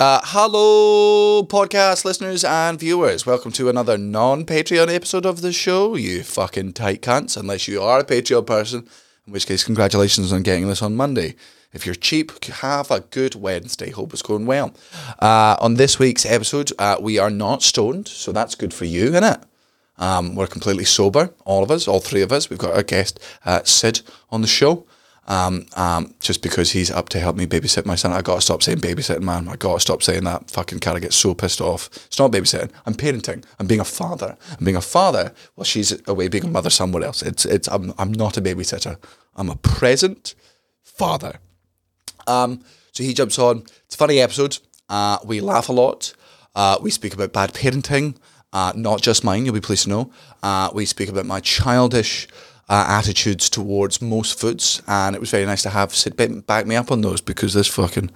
Uh, hello, podcast listeners and viewers. Welcome to another non Patreon episode of the show, you fucking tight cunts, unless you are a Patreon person, in which case, congratulations on getting this on Monday. If you're cheap, have a good Wednesday. Hope it's going well. Uh, on this week's episode, uh, we are not stoned, so that's good for you, innit? Um, we're completely sober, all of us, all three of us. We've got our guest, uh, Sid, on the show. Um, um, just because he's up to help me babysit my son. I gotta stop saying babysitting, man. I gotta stop saying that. Fucking Cara gets so pissed off. It's not babysitting. I'm parenting. I'm being a father. I'm being a father while she's away being a mother somewhere else. It's it's. I'm I'm not a babysitter. I'm a present father. Um, so he jumps on. It's a funny episode. Uh, we laugh a lot. Uh, we speak about bad parenting, uh, not just mine. You'll be pleased to know. Uh, we speak about my childish uh, attitudes towards most foods, and it was very nice to have Sid back me up on those because this fucking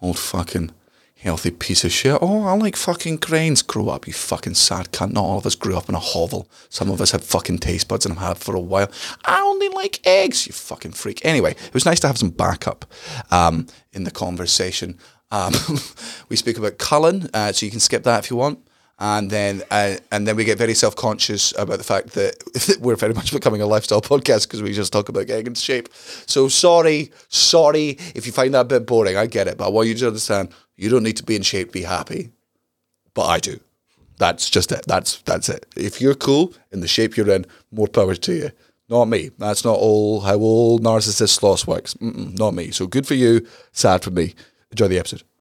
old fucking healthy piece of shit. Oh, I like fucking grains. Grow up, you fucking sad cunt. Not all of us grew up in a hovel. Some of us have fucking taste buds and have had for a while. I only like eggs, you fucking freak. Anyway, it was nice to have some backup um, in the conversation. Um, we speak about Cullen, uh, so you can skip that if you want and then uh, and then we get very self conscious about the fact that we're very much becoming a lifestyle podcast because we just talk about getting into shape. So sorry, sorry if you find that a bit boring. I get it, but I want you to understand you don't need to be in shape to be happy, but I do. That's just it. That's that's it. If you're cool in the shape you're in, more power to you. Not me. That's not all how all narcissist sloth works. Mm-mm, not me. So good for you. Sad for me. Enjoy the episode.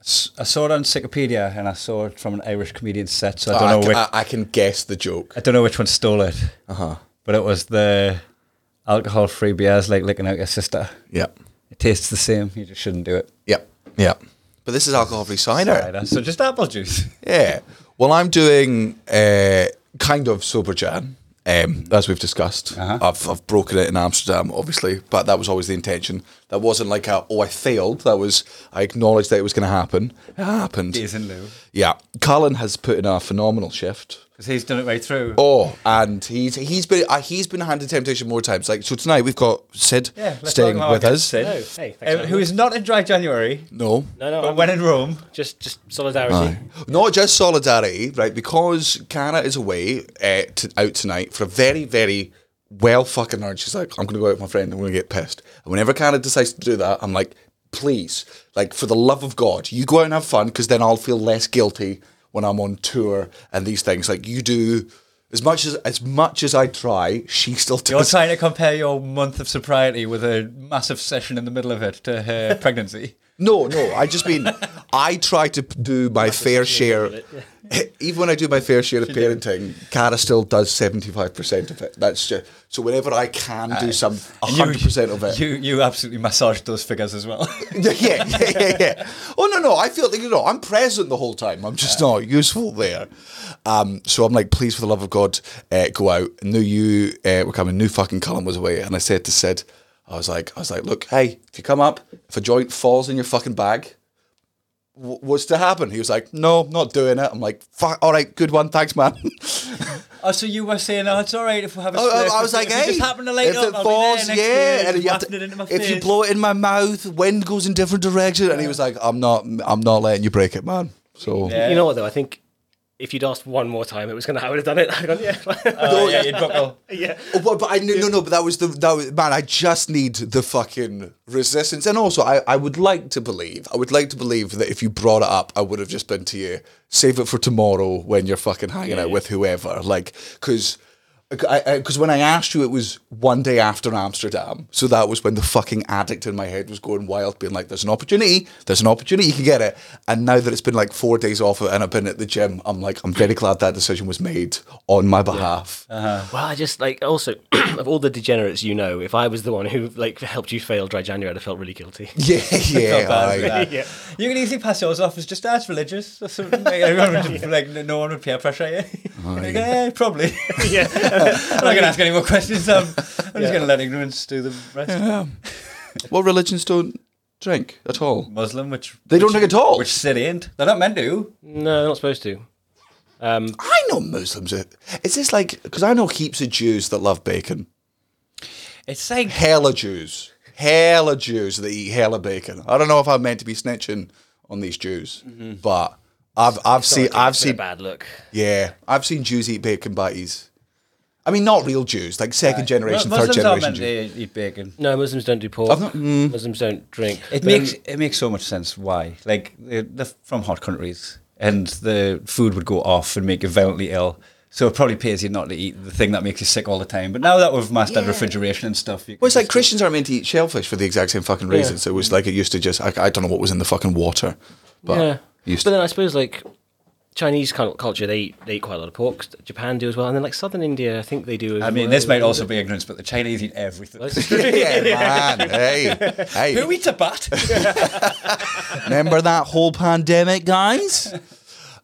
I saw it on Wikipedia and I saw it from an Irish comedian set, so I I, don't know can, which I, I can guess the joke. I don't know which one stole it. Uh Uh-huh. But it was the alcohol-free beers like licking out your sister. Yeah. It tastes the same. You just shouldn't do it. Yep. Yep. But this is alcohol-free cider. Cider. So just apple juice. Yeah. Well, I'm doing uh, kind of sober Jan, um, as we've discussed. Uh-huh. I've, I've broken it in Amsterdam, obviously, but that was always the intention. That wasn't like a, oh, I failed. That was, I acknowledged that it was going to happen. It happened. Days in lieu. Yeah. Colin has put in a phenomenal shift. Because he's done it way through. Oh, and he's he's been uh, he's been handed temptation more times. Like so tonight, we've got Sid Yeah, let's staying welcome our with guest, us. Sid. Oh, hey, thanks for who is not in Dry January, No, No, no, but I'm when in Rome. just just solidarity. Aye. Not just solidarity, right? Because Cara is away uh, to, out tonight for a very, very well fucking earned. She's like, I'm going to go out with my friend. I'm going to get pissed. And whenever Cara decides to do that, I'm like, please, like for the love of God, you go out and have fun because then I'll feel less guilty when I'm on tour and these things. Like you do. As much as as much as I try, she still You're does. trying to compare your month of sobriety with a massive session in the middle of it to her pregnancy. No, no. I just mean I try to do my fair share. Even when I do my fair share of parenting, Cara still does seventy five percent of it. That's just so. Whenever I can do some hundred percent of it, You you absolutely massaged those figures as well. yeah, yeah, yeah, yeah. Oh no, no. I feel like you know I'm present the whole time. I'm just not useful there. Um, so I'm like, please, for the love of God, uh, go out. And knew you uh, were coming. New fucking Cullen was away. And I said to Sid, I was like, I was like, look, hey, if you come up, if a joint falls in your fucking bag, wh- what's to happen? He was like, no, not doing it. I'm like, fuck. All right, good one, thanks, man. oh, so you were saying, oh, it's all right if we have a I, split. I was like, if hey, you just happen to light if up, it I'll falls, be there next yeah, and you have to- it into my if you blow it in my mouth, wind goes in different direction, and he was like, I'm not, I'm not letting you break it, man. So Yeah. You know what though? I think if you'd asked one more time, it was gonna. I would have done it. I'd gone, yeah, Oh, yeah, you'd buckle. yeah. Oh, but, but I no, no no but that was the that was, man I just need the fucking resistance and also I, I would like to believe I would like to believe that if you brought it up I would have just been to you save it for tomorrow when you're fucking hanging out with whoever like because Because when I asked you, it was one day after Amsterdam. So that was when the fucking addict in my head was going wild, being like, there's an opportunity, there's an opportunity, you can get it. And now that it's been like four days off and I've been at the gym, I'm like, I'm very glad that decision was made on my behalf. Well, I just like also of all the degenerates you know, if I was the one who like helped you fail dry January, I'd have felt really guilty. Yeah, yeah. Not bad aye. for. Yeah. You can easily pass yours off as just as religious. Or something. Like, everyone would just, like no one would peer pressure you. like, eh, probably. yeah, I'm not going to ask any more questions. Um, I'm just going to let ignorance do the rest. What religions don't drink at all? Muslim, which They don't drink at all? Which city ain't? They're not meant to. no, they're not supposed to. Um, I know Muslims. are- Is this like, because I know heaps of Jews that love bacon. It's like Hella Jews. Hella Jews that eat hella bacon. I don't know if I'm meant to be snitching on these Jews, but I've I've seen I've been a seen bad look. yeah I've seen Jews eat bacon patties. I mean, not real Jews, like second generation, Muslims third are generation meant Jews. to eat bacon. No, Muslims don't do pork. Mm. Muslims don't drink. It But makes it makes so much sense why. Like they're, they're from hot countries, and the food would go off and make you violently ill. So it probably pays you not to eat the thing that makes you sick all the time. But now that we've mastered refrigeration and stuff, you Well, it's can like just- Christians aren't meant to eat shellfish for the exact same fucking reasons. It was like it used to just I, I don't know what was in the fucking water, but yeah. used But to. then I suppose like Chinese culture, they eat, they eat quite a lot of pork. Japan do as well, and then like Southern India, I think they do. As I mean, well. this might also be ignorance, but the Chinese eat everything. yeah, man. Hey, hey. Who eats a bat? Remember that whole pandemic, guys?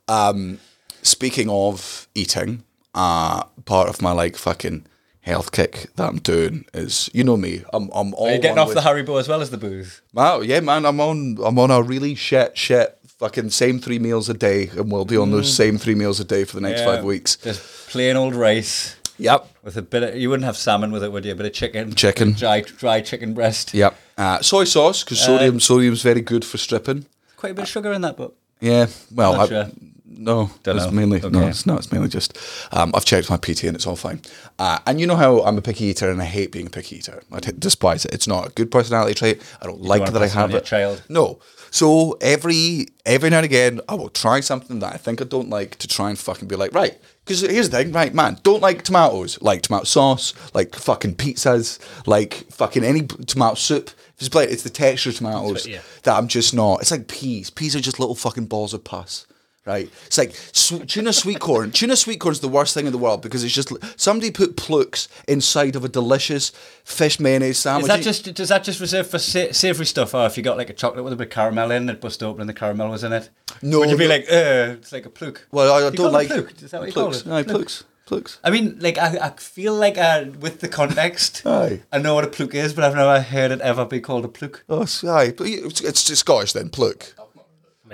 Um, speaking of eating, uh, part of my like fucking health kick that I'm doing is, you know me, I'm I'm all Are you getting off with- the Haribo as well as the booze? Wow, yeah, man, I'm on I'm on a really shit shit fucking same three meals a day, and we'll be on those same three meals a day for the next Mm. Yeah. five weeks. Just plain old rice Yep. with a bit of. You wouldn't have salmon with it, would you? A bit of chicken. Chicken. Dry, dry chicken breast. Yep. Uh, soy sauce because sodium sodium's very good for stripping. Quite a bit of sugar in that, but Yeah. Well, Not I, sure. no, it's know. mainly no, Okay. it's not. It's mainly just um, I've checked my PT and it's all fine. Uh, and you know how I'm a picky eater and I hate being a picky eater. I despise it. It's not a good personality trait. I don't like wanna that I pass it on have to your it. child. No. So every every now and again, I will try something that I think I don't like to try and fucking be like right. Because here's the thing, right, man, don't like tomatoes, like tomato sauce, like fucking pizzas, like fucking any tomato soup. If it's like it's the texture of tomatoes yeah. that I'm just not. It's like peas. Peas are just little fucking balls of pus. Right, it's like sw- tuna sweet corn. tuna sweet corn is the worst thing in the world because it's just somebody put plukes inside of a delicious fish mayonnaise sandwich. is that just does that just reserve for sa- savoury stuff? Or if you got like a chocolate with a bit of caramel in it, bust open and the caramel was in it? No, Would you be no. like, uh, it's like a pluke? well, I, I don't like pluke? Is that what you call it? Pluke. plukes, plukes. I mean, like I, I feel like uh, with the context, Aye. I know what a pluke is, but I've never heard it ever be called a pluke. Oh, aye, it's, it's Scottish then. Pluk.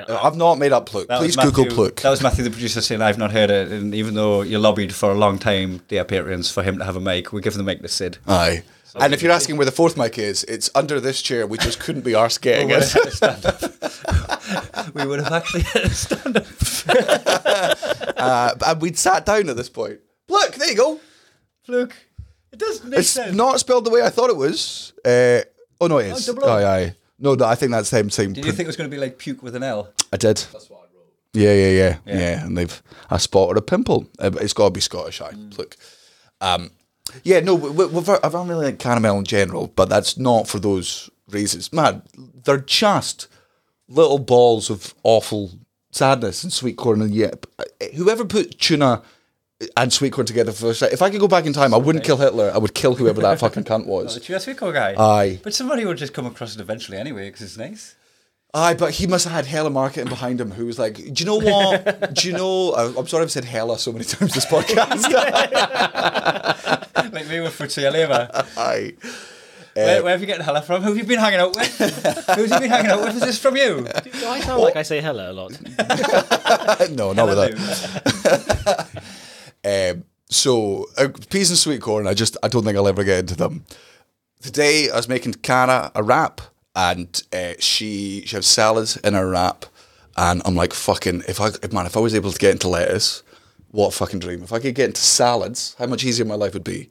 Uh, I've not made up pluk. That Please Google Matthew- pluk. That was Matthew, the producer, saying I've not heard it, and even though you lobbied for a long time, dear patrons, for him to have a mic, we give the mic to Sid. Aye. And if you're asking where the fourth mic is, it's under this chair. We just couldn't be arse getting We would it. have had a stand-up. we would have actually had a stand-up. Uh, and we'd sat down at this point. Look, there you go. Pluke. It doesn't make It's sense. not spelled the way I thought it was. Uh, oh no, it is. double O. aye, aye. No, no, I think that's the same thing. Did you think it was going to be like puke with an L? I did. That's what I wrote. Yeah, yeah, yeah, yeah. And they've I spotted a pimple. Uh, It's got to be Scottish. I look. Um, yeah, no, we, we've, I've only like caramel in general, but that's not for those reasons. Man, they're just little balls of awful sadness and sweet corn and yep. Whoever put tuna and sweet corn together for a if I could go back in time, I wouldn't kill Hitler. I would kill whoever that fucking cunt The was. Churaswico guy? Aye. But somebody would just come across it eventually anyway, because it's nice. Aye, but he must have had hella marketing behind him who was like, do you know what? Do you know? I- I'm sorry I've said hella so many times this podcast. like me with Frutia Lever. Aye. where, uh, where have you getting hella from? Who have you been hanging out with? Who's you been hanging out with? Is this from you? Do I sound like I say hello a lot? no, not with that. Um, so uh, peas and sweet corn, I just I don't think I'll ever get into them. Today I was making Cara a wrap, and uh, she she has salads in her wrap, and I'm like fucking if I if, man if I was able to get into lettuce, what a fucking dream! If I could get into salads, how much easier my life would be.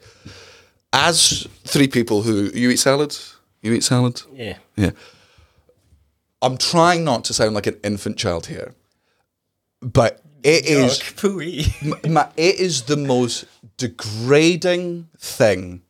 As three people who you eat salads, you eat salad, Yeah. yeah. I'm trying not to sound like an infant child here, but it is Pooey. Ma- it is the most degrading thing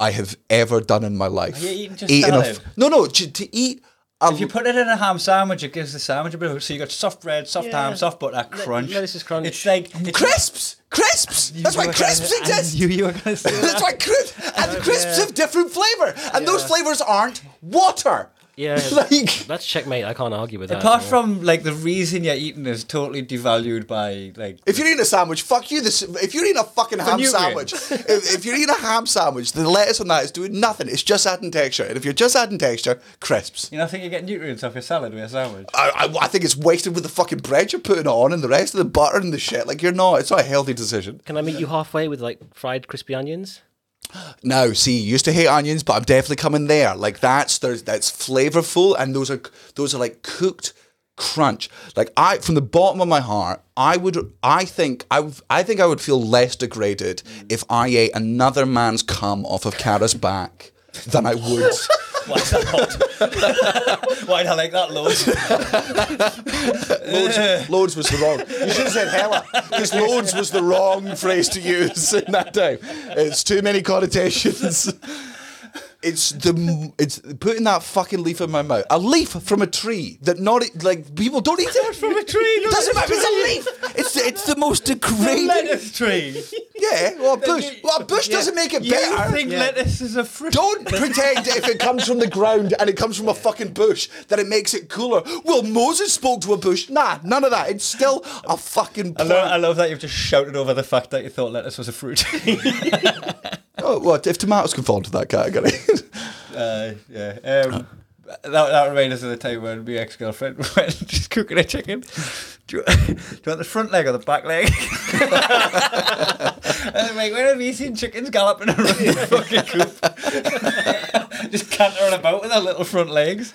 I have ever done in my life. Are you eating just Eating a salad? f- no, no, to, to eat. A, If you put it in a ham sandwich, it gives the sandwich a bit of. So you got soft bread, soft Yeah. ham, soft butter, crunch. this is crunch. It's like it's crisps, crisps. That's why crisps gonna- exist. You, you were going to say that. That's why crisps and crisps have different flavor, and those flavors aren't water. Yeah, Like- that's checkmate. I can't argue with that. Apart from like the reason you're eating is totally devalued by like. If you're eating a sandwich, fuck you. This if you're eating a fucking ham nutrient. sandwich, if, if you're eating a ham sandwich, the lettuce on that is doing nothing. It's just adding texture. And if you're just adding texture, crisps. You know, I think you get nutrients off your salad with a sandwich. I, I, I think it's wasted with the fucking bread you're putting on and the rest of the butter and the shit. Like you're not. It's not a healthy decision. Can I meet you halfway with like fried crispy onions? Now, see, you used to hate onions, but I'm definitely coming there. Like that's there's that's flavorful, and those are those are like cooked crunch. Like I, from the bottom of my heart, I would, I think, I, I think I would feel less degraded if I ate another man's cum off of Cara's back than I would. Why is that hot? Why'd I like that loads? loads, loads was the wrong. You should have said hella, because loads was the wrong phrase to use in that time. It's too many connotations. It's the it's putting that fucking leaf in my mouth. A leaf from a tree that not like people don't eat it from a tree, Doesn't matter. It's a leaf. It's it's the most degrading. lettuce tree. Yeah, well, a bush. Well, a bush doesn't make it You better. think lettuce is a fruit? Don't pretend if it comes from the ground and it comes from a fucking bush that it makes it cooler. Well, Moses spoke to a bush. Nah, none of that. It's still a fucking I love, I love that you've just shouted over the fact that you thought lettuce was a fruit. Oh, what if tomatoes can fall into that category? uh, yeah. Um, that, that reminds us of the time when my ex girlfriend went just cooking a chicken. Do you, do you want the front leg or the back leg? and I'm like, when have you seen chickens galloping around the fucking coop? just cantering about with their little front legs.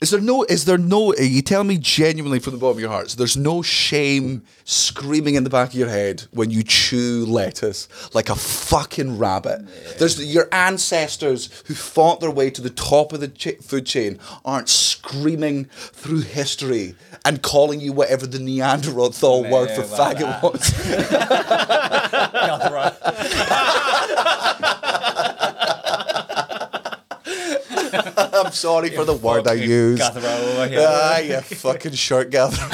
Is there no? Is there no? You tell me genuinely from the bottom of your heart. So there's no shame screaming in the back of your head when you chew lettuce like a fucking rabbit. There's your ancestors who fought their way to the top of the ch- food chain aren't screaming through history and calling you whatever the Neanderthal word for well, faggot was. Sorry for the word I used. Gatherer over here. Ah, you fucking shirt gatherer.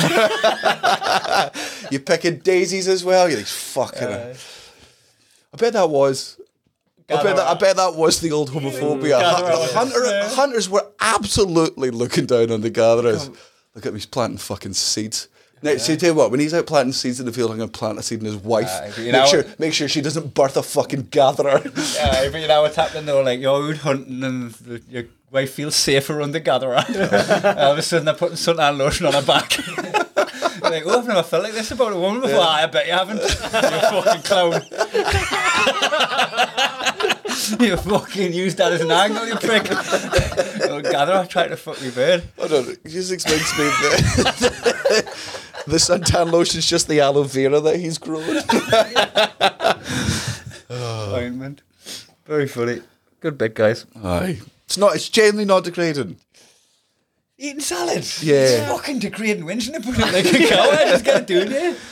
you picking daisies as well? You fucking. I bet that was. I bet, that, I bet that was the old homophobia. Hunter, hunters were absolutely looking down on the gatherers. Look at me, he's planting fucking seeds. Now, see, tell you what, when he's out planting seeds in the field, I'm going to plant a seed in his wife. But you make, sure, make sure she doesn't birth a fucking gatherer. Yeah, but you know what's happening though? Like you're out hunting and the, wife feels safer on the gatherer. all of a sudden they're putting suntan lotion on her back. like, oh, I've never felt like this about a woman before. I bet you haven't. You fucking clown. you fucking used that as an angle, you prick. oh, gatherer trying to fuck me bird. Hold on, just explain to me the, the suntan lotion's just the aloe vera that he's grown. Ointment. Very funny. Good bit, guys. Aye. It's not. It's genuinely not degrading. Eating salads. Yeah. It's fucking degrading when shouldn't I put it like a cow? I just gotta do it, yeah.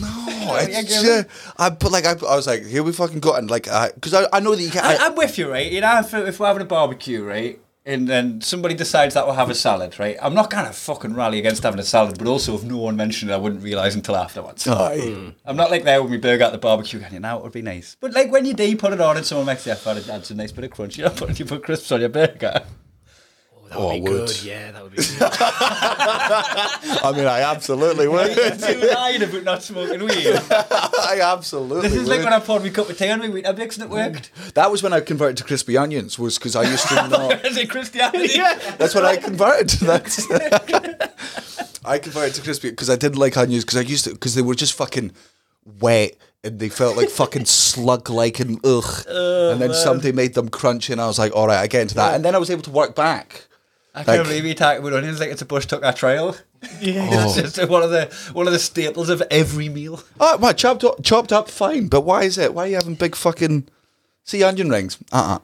Yeah, it's, uh, I but like I, I was like, here we fucking go, and like, because I, I know that you can. I, I, I'm with you, right? You know, if, if we're having a barbecue, right, and then somebody decides that we'll have a salad, right? I'm not gonna fucking rally against having a salad, but also if no one mentioned it, I wouldn't realise until afterwards. Aye. Hmm. I'm not like there with my burger at the barbecue, going, you know, it would be nice. But like when you do, you put it on and someone makes the effort, it adds a nice bit of crunch. You're not putting you put crisps on your burger. That would Oh, I be would. good. Yeah, that would be good. I mean, I absolutely would. you lied about not smoking weed. I absolutely. This is like when I poured my cup of tea on my Weetabix and it worked. That was when I converted to crispy onions. Was because I used to not. Is it Christianity? That's when I converted. to. That. I converted to crispy because I didn't like onions because I used to because they were just fucking wet and they felt like fucking slug like and ugh. Oh, and then something made them crunchy and I was like, all right, I get into that. And then I was able to work back. I can't Like- believe you talking about onions like it's a bush tucker trail. Yeah, it's just one of the one of the staples of every meal. Oh, what chopped up, chopped up, fine. But why is it? Why are you having big fucking see onion rings? Uh uh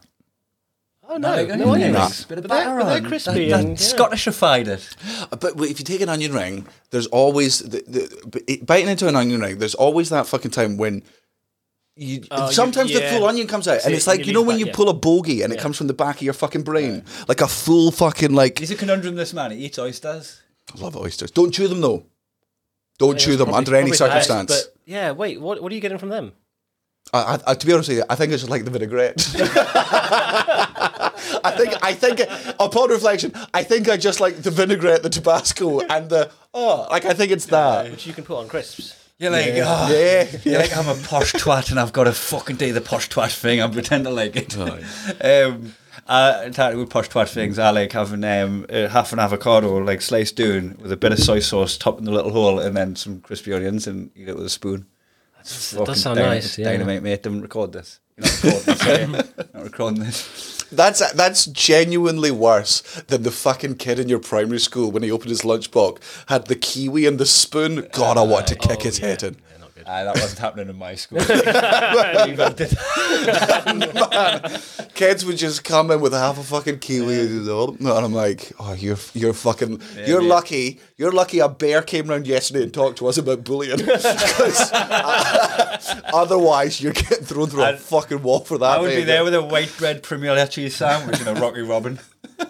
Oh no, Like no onion rings. But Bit of they're, but they're crispy. That, and, that yeah. Scottishified it. But if you take an onion ring, there's always the, the, biting into an onion ring. There's always that fucking time when You, Oh, you- sometimes the full onion comes out, and it's like you you know when that, you yeah. pull a bogey and it comes from the back of your fucking brain, like a full fucking like. He's a conundrum, this man. He eats oysters. I love oysters. Don't chew them though. Don't chew them Probably- under any probably circumstance. But yeah, wait, what, what are you getting from them? I, I, to be honest with you, I think it's just like the vinaigrette. I think, I think, upon reflection, I think I just like the vinaigrette, the Tabasco, and the oh, like I think it's that. Which you can put on crisps. You're like, oh, Yeah, You're like, I'm a posh twat and I've got to fucking do the posh twat thing. I'm pretend to like it. um, uh, entirely with posh twat things, I like having um, uh, half an avocado, like sliced down with a bit of soy sauce, top in the little hole, and then some crispy onions, and eat it with a spoon. That's that does sound dyna- nice, it's yeah. Dynamite, mate. Don't record this. You're not recording this. not recording this. That's that's genuinely worse than the fucking kid in your primary school when he opened his lunchbox had the kiwi and the spoon. God, I want to kick oh, his head in. Uh, that wasn't happening in my school. Kids would just come in with half a fucking kiwi and I'm like, oh, you're you're fucking, you're mate. lucky. You're lucky. A bear came round yesterday and talked to us about bullying. 'Cause, uh, otherwise, you're getting thrown through a I'd- fucking wall for that. I would be there with a white bread Premier cheese sandwich and a Rocky Robin.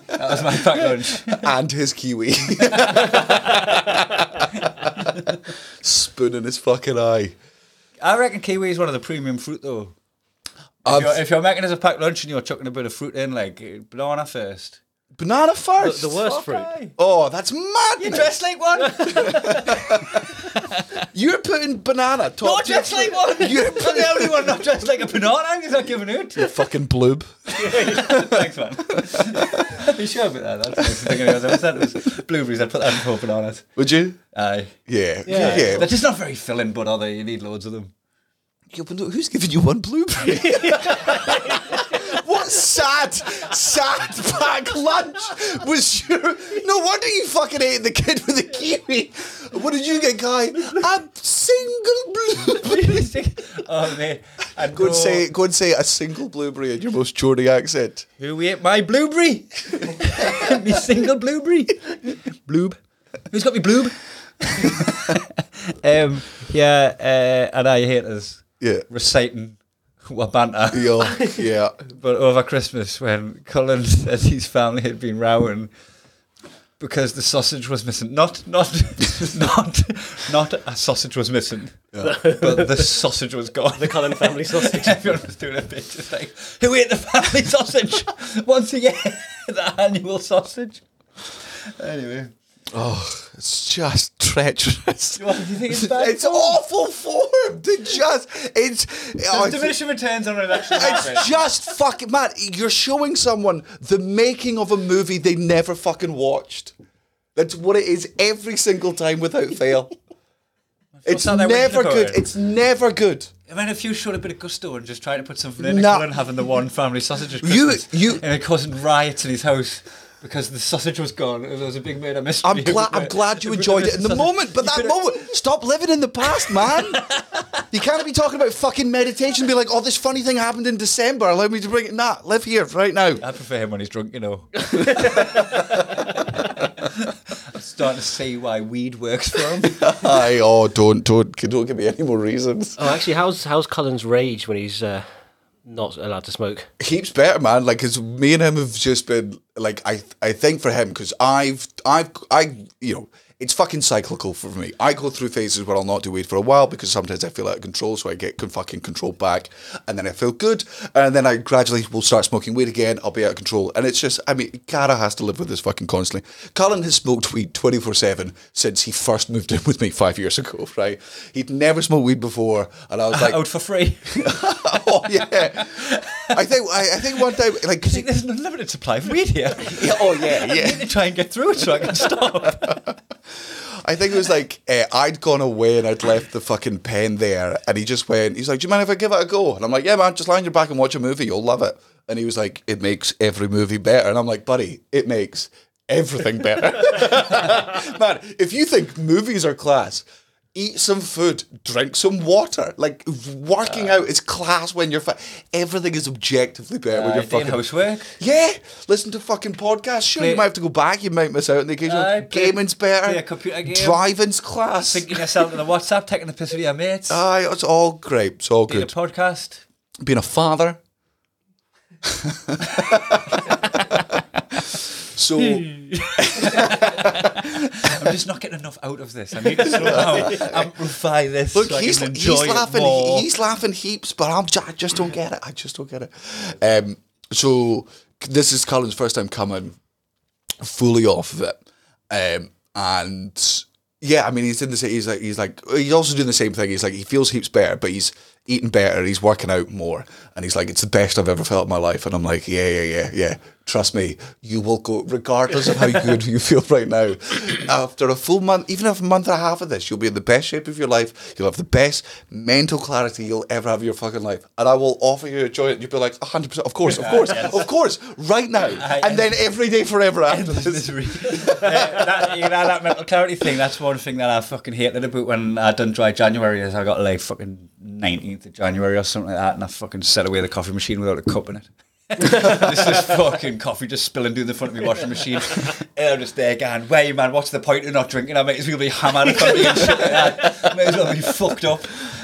That was my packed lunch. and his kiwi. Spoon in his fucking eye. I reckon kiwi is one of the premium fruit though. If, you're, if you're making us a packed lunch and you're chucking a bit of fruit in, like banana first. Banana first. The worst fruit. Oh, that's mad. You dress like one. You're putting banana top. Not to your dress like one. You're I'm the only one not dressed like a banana. He's not giving out. To you fucking bloob. Thanks, man. you sure about that? That's nice. I think I said was blueberries. I'd put that before bananas. Would you? Aye. Yeah. Yeah. yeah. They're just not very filling, but are they? You need loads of them. Yeah, but who's giving you one blueberry? what sad, sad pack lunch was your? No wonder you fucking ate the kid with the kiwi. What did you get, guy? A single blueberry. oh, mate. I'd Go and say, go and say a single blueberry in your most Geordie accent. Who ate my blueberry? me single blueberry. Bloob. Who's got me bloob? um, yeah, uh, and I hate us Yeah. reciting what banter. Yeah. Yeah. But over Christmas, when Cullen said his family had been rowing because the sausage was missing, not not not not a sausage was missing, but the sausage was gone. The Cullen family sausage. Everyone was doing a bit just like, who ate the family sausage once a year? the annual sausage. Anyway, Oh, it's just treacherous. what do you think it's bad? It's awful form. To just it's. oh, diminishing returns on it actually. It's just fucking man. You're showing someone the making of a movie they never fucking watched. That's what it is every single time without fail. It's never good. It's never good. I mean, if you showed a bit of gusto and just tried to put something in, Nah. Cullen having the one family sausage You- you- and it causing riots in his house because the sausage was gone. and There was a big murder mystery. I'm glad. I'm glad you enjoyed it in the moment, but that moment, stop living in the past, man. You can't be talking about fucking meditation. and Be like, oh, this funny thing happened in December. Allow me to bring it. Nah, live here right now. I prefer him when he's drunk, you know. I'm starting to see why weed works for him. I oh, don't, don't, don't give me any more reasons. Oh, actually, how's how's Cullen's rage when he's uh, not allowed to smoke? heaps better, man. Like, cause me and him have just been like, I, I think for him, cause I've, I've, I, you know, it's fucking cyclical for me. I go through phases where I'll not do weed for a while because sometimes I feel out of control, so I get con- fucking control back, and then I feel good, and then I gradually will start smoking weed again. I'll be out of control, and it's just, I mean, Cara has to live with this fucking constantly. Colin has smoked weed twenty four seven since he first moved in with me five years ago. Right? He'd never smoked weed before, and I was like, Out for free. oh yeah. I think I, I think one time like 'cause See, there's an unlimited supply of weed here. Yeah, oh yeah, I yeah. need to try and get through it so I can stop. I think it was like uh, I'd gone away and I'd left the fucking pen there, and he just went. He's like, "Do you mind if I give it a go?" And I'm like, "Yeah, man, just lie on your back and watch a movie. You'll love it." And he was like, "It makes every movie better." And I'm like, "Buddy, it makes everything better." man, if you think movies are class. Eat some food, drink some water. Like working out is class when you're fit. Everything is objectively better when Uh, you're doing fucking housework. Yeah, listen to fucking podcasts. Sure, you might have to go back. You might miss out on the occasional. Play- Gaming's better. play a computer game. Driving's class. Thinking yourself in the WhatsApp, taking the piss with your mates. Aye, it's all great. It's all good. doing a podcast. Being a father. so I'm just not getting enough out of this. I need to amplify this. Look, so he's, he's laughing. He's laughing heaps, but I'm, ju- I just don't get it. I just don't get it. Um, so this is Colin's first time coming fully off of it, um, and yeah, I mean he's in the. He's like he's like he's also doing the same thing. He's like he feels heaps better, but he's eating better. He's working out more, and he's like it's the best I've ever felt in my life. And I'm like yeah, yeah, yeah, yeah. Trust me, you will go regardless of how good you feel right now. After a full month, even after a month and a half of this, you'll be in the best shape of your life. You'll have the best mental clarity you'll ever have in your fucking life. And I will offer you a joint. You'll be like, 100%, of course, of course, of course, right now. And then every day forever after this. Uh, that, you know, that mental clarity thing, that's one thing that I fucking hated about when I done dry January is I got like fucking 19th of January or something like that and I fucking set away the coffee machine without a cup in it. this is fucking coffee just spilling down the front of my washing machine. And I'm just there going, wait man, what's the point of not drinking? I might as well be hammered and shit like that. I might as well be fucked up.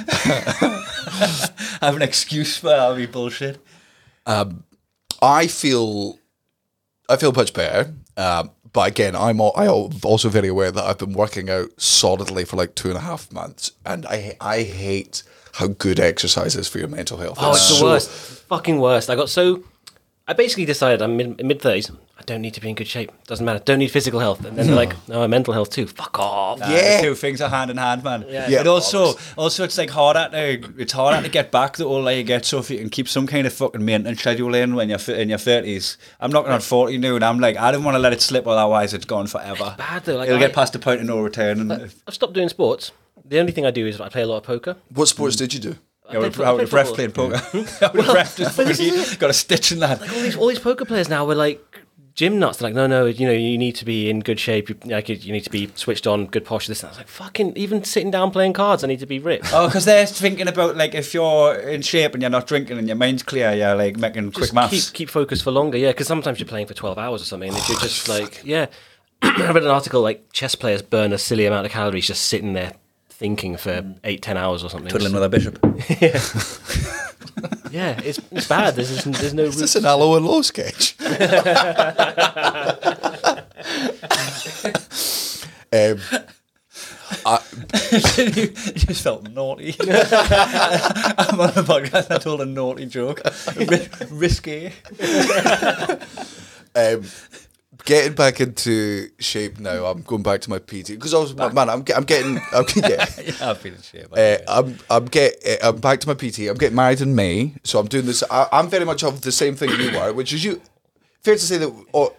I have an excuse for all my bullshit. I feel, I feel much better. Um, but again, I'm al- I am also very aware that I've been working out solidly for like two and a half months, and I I hate how good exercise is for your mental health. Oh, it's the so- worst. Fucking worst. I got so. I basically decided I'm in mid thirties. I don't need to be in good shape. Doesn't matter. Don't need physical health. And then they're like, no, mental health too. Fuck off. Uh, Yeah. the two things are hand in hand, man. Yeah. Yeah. And also, also, it's like harder to it's harder to get back the older you get. So if you can keep some kind of fucking maintenance schedule in when you're in your thirties, I'm knocking on forty now, and I'm like, I don't want to let it slip, otherwise it's gone forever. bad though, like, It'll I- get past the point of no return. And I've stopped doing sports. The only thing I do is I play a lot of poker. What sports did you do? I would played have fo- breath played playing poker. Hmm? I would have breath just fucking got a stitch in that. all these all these poker players now were like gym nuts. They're like, no, no, you know, you need to be in good shape. You, like, you need to be switched on, good posture. This, and I was like, fucking, even sitting down playing cards, I need to be ripped. Oh, because they're thinking about like if you're in shape and you're not drinking and your mind's clear, you're like making quick maths. keep keep focused for longer, yeah. Because sometimes you're playing for twelve hours or something, and if you're just like, yeah. I read an article like chess players burn a silly amount of calories just sitting there thinking for eight, ten hours or something. Twiddling with a bishop. Yeah, yeah, it's, it's bad. There's there's, there's no Is root. this an Allo and Low sketch? um, you just felt naughty. I'm on a podcast. I told a naughty joke. Ri- risky. um, getting back into shape now. I'm going back to my PT because I was man. I'm, get- I'm getting. I'm, yeah. Yeah, I've been in shape. Uh, I'm I'm get uh, I'm back to my PT. I'm getting married in May, so I'm doing this. I, I'm very much of the same thing you are, which is you. Fair to say that oh,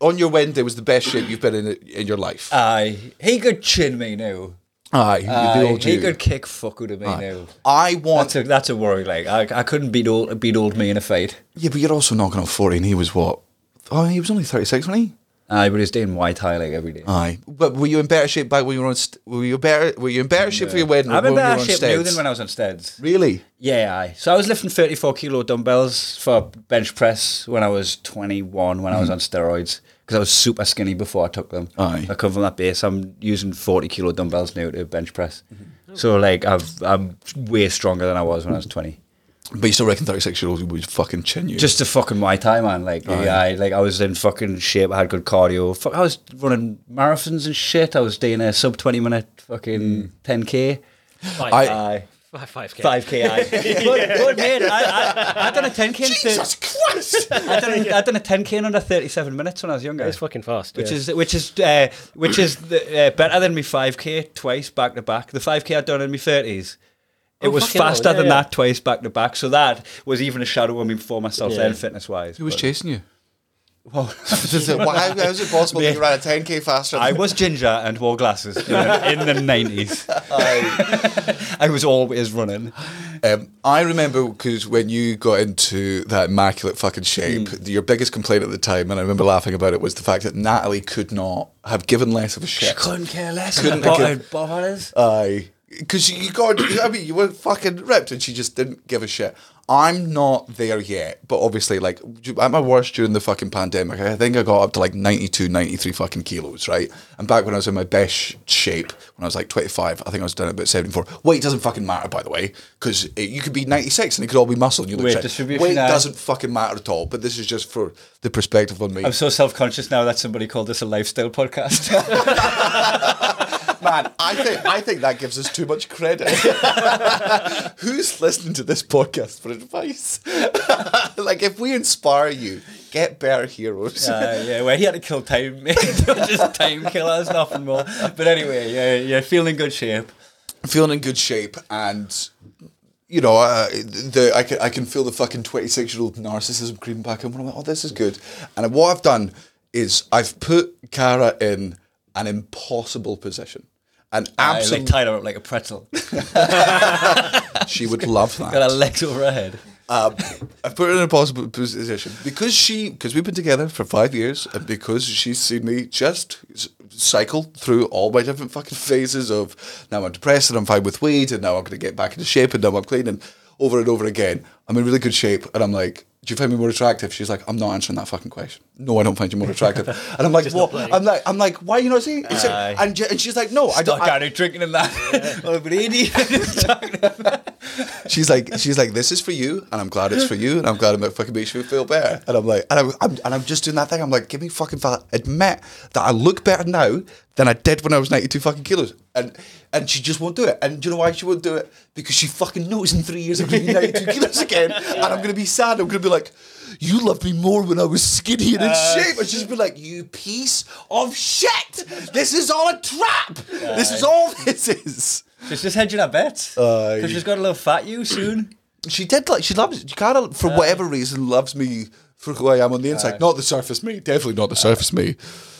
on your Wednesday was the best shape you've been in in your life. Aye, he could chin me now. Aye, Aye, he could kick fuck out of me now. I want. That's a that's a worry. Like I, I couldn't beat old beat old me in a fight. yeah, but you're also knocking on forty, and he was what? Oh, he was only thirty six, wasn't he? Aye, but he's doing Muay Thai like every day. Aye, but were you in better shape back when you were on? St- were you better? Were you in better shape for your wedding? I'm when in you were better shape now than when I was on steads. Really? Yeah, aye. So I was lifting 34 kilo dumbbells for bench press when I was 21, when I was mm-hmm. on steroids, because I was super skinny before I took them. Aye. I come from that base. I'm using 40 kilo dumbbells now to bench press. Mm-hmm. So like I've, I'm way stronger than I was when I was 20. But you still reckon thirty six year olds would fucking chin you? Just a fucking Muay Thai man. Like yeah, I like I was in fucking shape. I had good cardio. Fuck, I was running marathons and shit. I was doing a sub 20 minute fucking 10k. Five, I- Aye. five, five K. Five k, good, good mate. I, I, I done a ten k. Jesus Christ! I done a, I done a ten k in under thirty seven minutes when I was younger. It's fucking fast. which yeah. is which is uh, which is the, uh, better than me five k twice back to back. The five k I'd done in my thirties. It Oh, was faster yeah, than yeah. that twice back to back. So that was even a shadow of me before myself Yeah. then, fitness wise. Who was chasing you? Why, how is it possible that you ran a 10k faster? I was ginger and wore glasses in the, in the 90s. I was always running. Um, I remember because when you got into that immaculate fucking shape, Mm. your biggest complaint at the time, and I remember laughing about it, was the fact that Natalie could not have given less of a shit. She couldn't care less. Couldn't about give- how buff Aye. Because you got, I mean, you were fucking ripped and she just didn't give a shit. I'm not there yet, but obviously, like, at my worst during the fucking pandemic, I think I got up to like 92, 93 fucking kilos, right? And back when I was in my best sh- shape, when I was like 25, I think I was down at about 74. Weight doesn't fucking matter, by the way, because you could be 96 and it could all be muscle and you look Weight distribution, Weight aye. doesn't fucking matter at all, but this is just for the perspective on me. I'm so self conscious now that somebody called this a lifestyle podcast. Man, I think I think that gives us too much credit. Who's listening to this podcast for advice? like, if we inspire you, get better heroes. uh, yeah, well, he had to kill time, mate. Just time killers, nothing more. But anyway, yeah, yeah, feeling good shape. Feeling in good shape, and you know, uh, the I can I can feel the fucking twenty six year old narcissism creeping back in. When I'm like, oh, this is good. And what I've done is I've put Cara in an impossible position. And I like absolutely, tied her up like a pretzel. she would love that. Got her legs over her head. Um, I've put her in a possible position because she because we've been together for five years and because she's seen me just cycle through all my different fucking phases of now I'm depressed and I'm fine with weed and now I'm going to get back into shape and now I'm clean and over and over again I'm in really good shape and I'm like do you find me more attractive? She's like, I'm not answering that fucking question. No, I don't find you more attractive. And I'm like, what? I'm like, I'm like, why are you not saying? it?" Aye. And, and she's like, no, I don't. I- out here drinking in that. But idiot. She's like, she's like, this is for you, and I'm glad it's for you, and I'm glad it fucking makes you feel better. And I'm like, and I'm, I'm and I'm just doing that thing. I'm like, give me fucking admit that I look better now than I did when I was 92 fucking kilos. And and she just won't do it. And do you know why she won't do it? Because she fucking knows in three years I'm gonna be 92 kilos again, and I'm gonna be sad. I'm gonna be like. You loved me more when I was skinny and in uh, shape. And she's be like, "You piece of shit! This is all a trap. This is uh, all this is." She's just hedging her bets. Uh, Aye. Because she's got a little fat you soon. She did like she loves Cara for whatever reason loves me for who I am on the inside. Not the surface me, definitely not the surface me.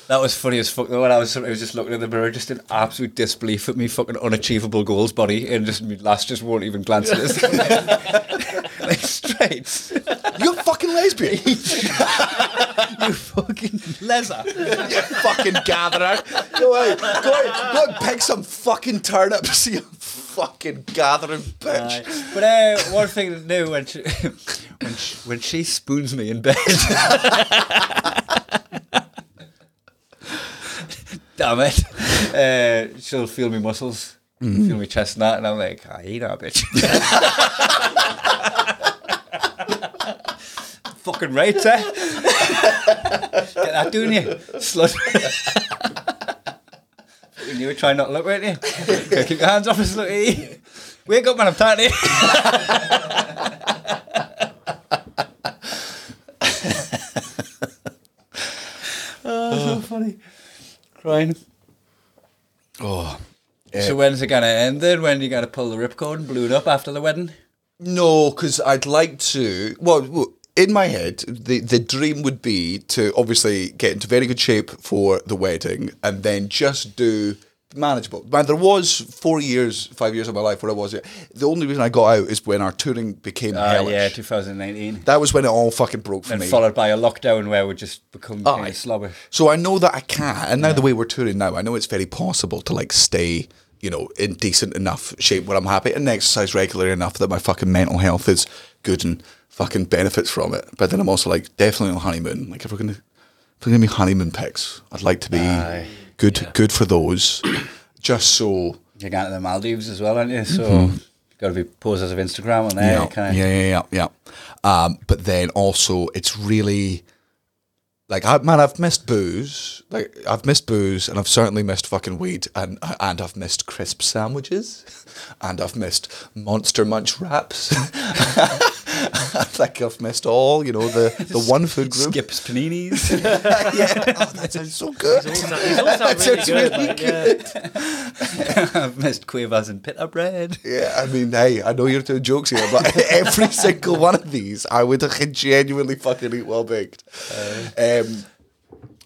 That was funny as fuck though when I was, I was just looking in the mirror just in absolute disbelief at me fucking unachievable goals body and just my lass just won't even glance at us. like straight. You're fucking lesbian. you fucking leather. you fucking gatherer. Go out, go out, go out and pick some fucking turnips, you fucking gathering bitch. But uh, one thing to do when she, when she when she spoons me in bed. Damn it. Uh, she'll feel my muscles, feel my chest and that, and I'm like, I eat that bitch. Fucking right, eh? Get that doing you, slut. You were trying not to look at you. Keep your hands off us, look at you. Wake up, man, I'm tired of you. oh, so funny. Crying. Oh. So eh. when's it gonna end then? When you gotta pull the ripcord and blew it up after the wedding? No, because I'd like to. Well, well, in my head, the the dream would be to obviously get into very good shape for the wedding, and then just do manageable. Man, there was four years, five years of my life where I was. The only reason I got out is when our touring became Uh, hellish. yeah, 2019. That was when it all fucking broke for And me. followed by a lockdown where we just become kind of slobber. So I know that I can, and now the way we're touring now, I know it's very possible to like stay, you know, in decent enough shape where I'm happy and exercise regularly enough that my fucking mental health is good and fucking benefits from it. But then I'm also like definitely on honeymoon. Like if we're gonna if we're gonna be honeymoon pics, I'd like to be good good for those. Just so You're going to the Maldives as well, aren't you? So you've got to be poses of Instagram on there. yeah, kind yeah, yeah, yeah, yeah. Um, but then also, it's really like, I, man, I've missed booze. Like, I've missed booze, and I've certainly missed fucking weed, and and I've missed crisp sandwiches, and I've missed Monster Munch wraps, I think I've missed all. You know the the one food group. Skips paninis. yeah, oh, that sounds so good. These all sound, these all really sounds good. really like, yeah. I've missed quavers and pita bread. Yeah, I mean, hey, I know you're doing jokes here, but every single one of these, I would genuinely fucking eat well baked. Um,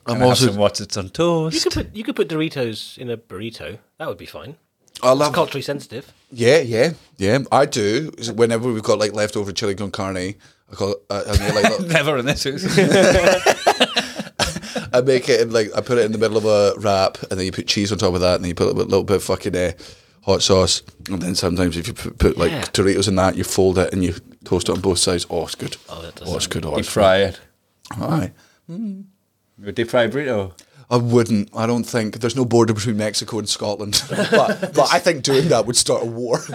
I'm And I have also, some what's it's on You toast. could put you could put Doritos in a burrito. That would be fine. I It's love culturally sensitive. Yeah, yeah, yeah. I do. Whenever we've got like leftover chili con carne, I call it. I, I make like little- Never in this house. I make it in like I put it in the middle of a wrap, and then you put cheese on top of that, and then you put a little, little bit of fucking uh, hot sauce, and then sometimes if you put, put like Yeah. Doritos in that, you fold it and you toast it on both sides. Oh, it's good. Oh, that does Oh, it's sound good. Oh, Deep fry it. Aye. A deep fried burrito. I wouldn't. I don't think there's no border between Mexico and Scotland, but but I think doing that would start a war.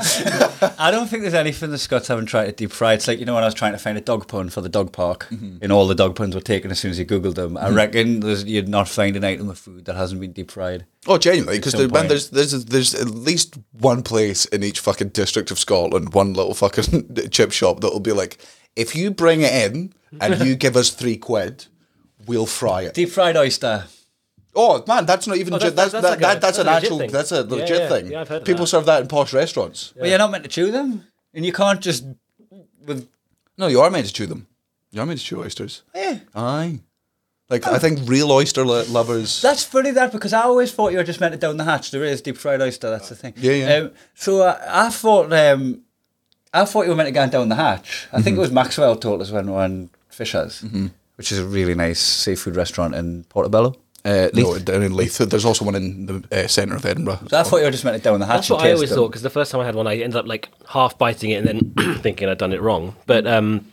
I don't think there's anything the Scots haven't tried to deep fry. It's like, you know, when I was trying to find a dog pun for the dog park, mm-hmm. and all the dog puns were taken as soon as you Googled them, I mm-hmm. reckon there's, you'd not find an item of food that hasn't been deep fried. Oh, genuinely, because there, man, there's there's there's at least one place in each fucking district of Scotland, one little fucking chip shop that will be like, if you bring it in and you give us three quid, we'll fry it. Deep fried oyster. Oh man, that's not even Oh, ju- that's- that's that's that, like a- that, that's that's an actual thing. that's a legit yeah. thing. Yeah, I've heard of People that. serve that in posh restaurants. Well, you're not meant to chew them. And you can't just. with. No, you are meant to chew them. You are meant to chew oysters. Eh. Aye. Like I think real oyster lo- lovers. That's funny that because I always thought you were just meant to down the hatch. There is deep fried oyster. That's the thing. Yeah, yeah. Um, so I, I thought, um, I thought you were meant to go down the hatch. I Mm-hmm. think it was Maxwell told us when we were on Fishers, which is a really nice seafood restaurant in Portobello. Uh, no, down in Leith. There's also one in the uh, centre of Edinburgh. So I thought you were just meant to down the hatch. That's what and I always them. thought because the first time I had one, I ended up like half biting it and then thinking I'd done it wrong. But um,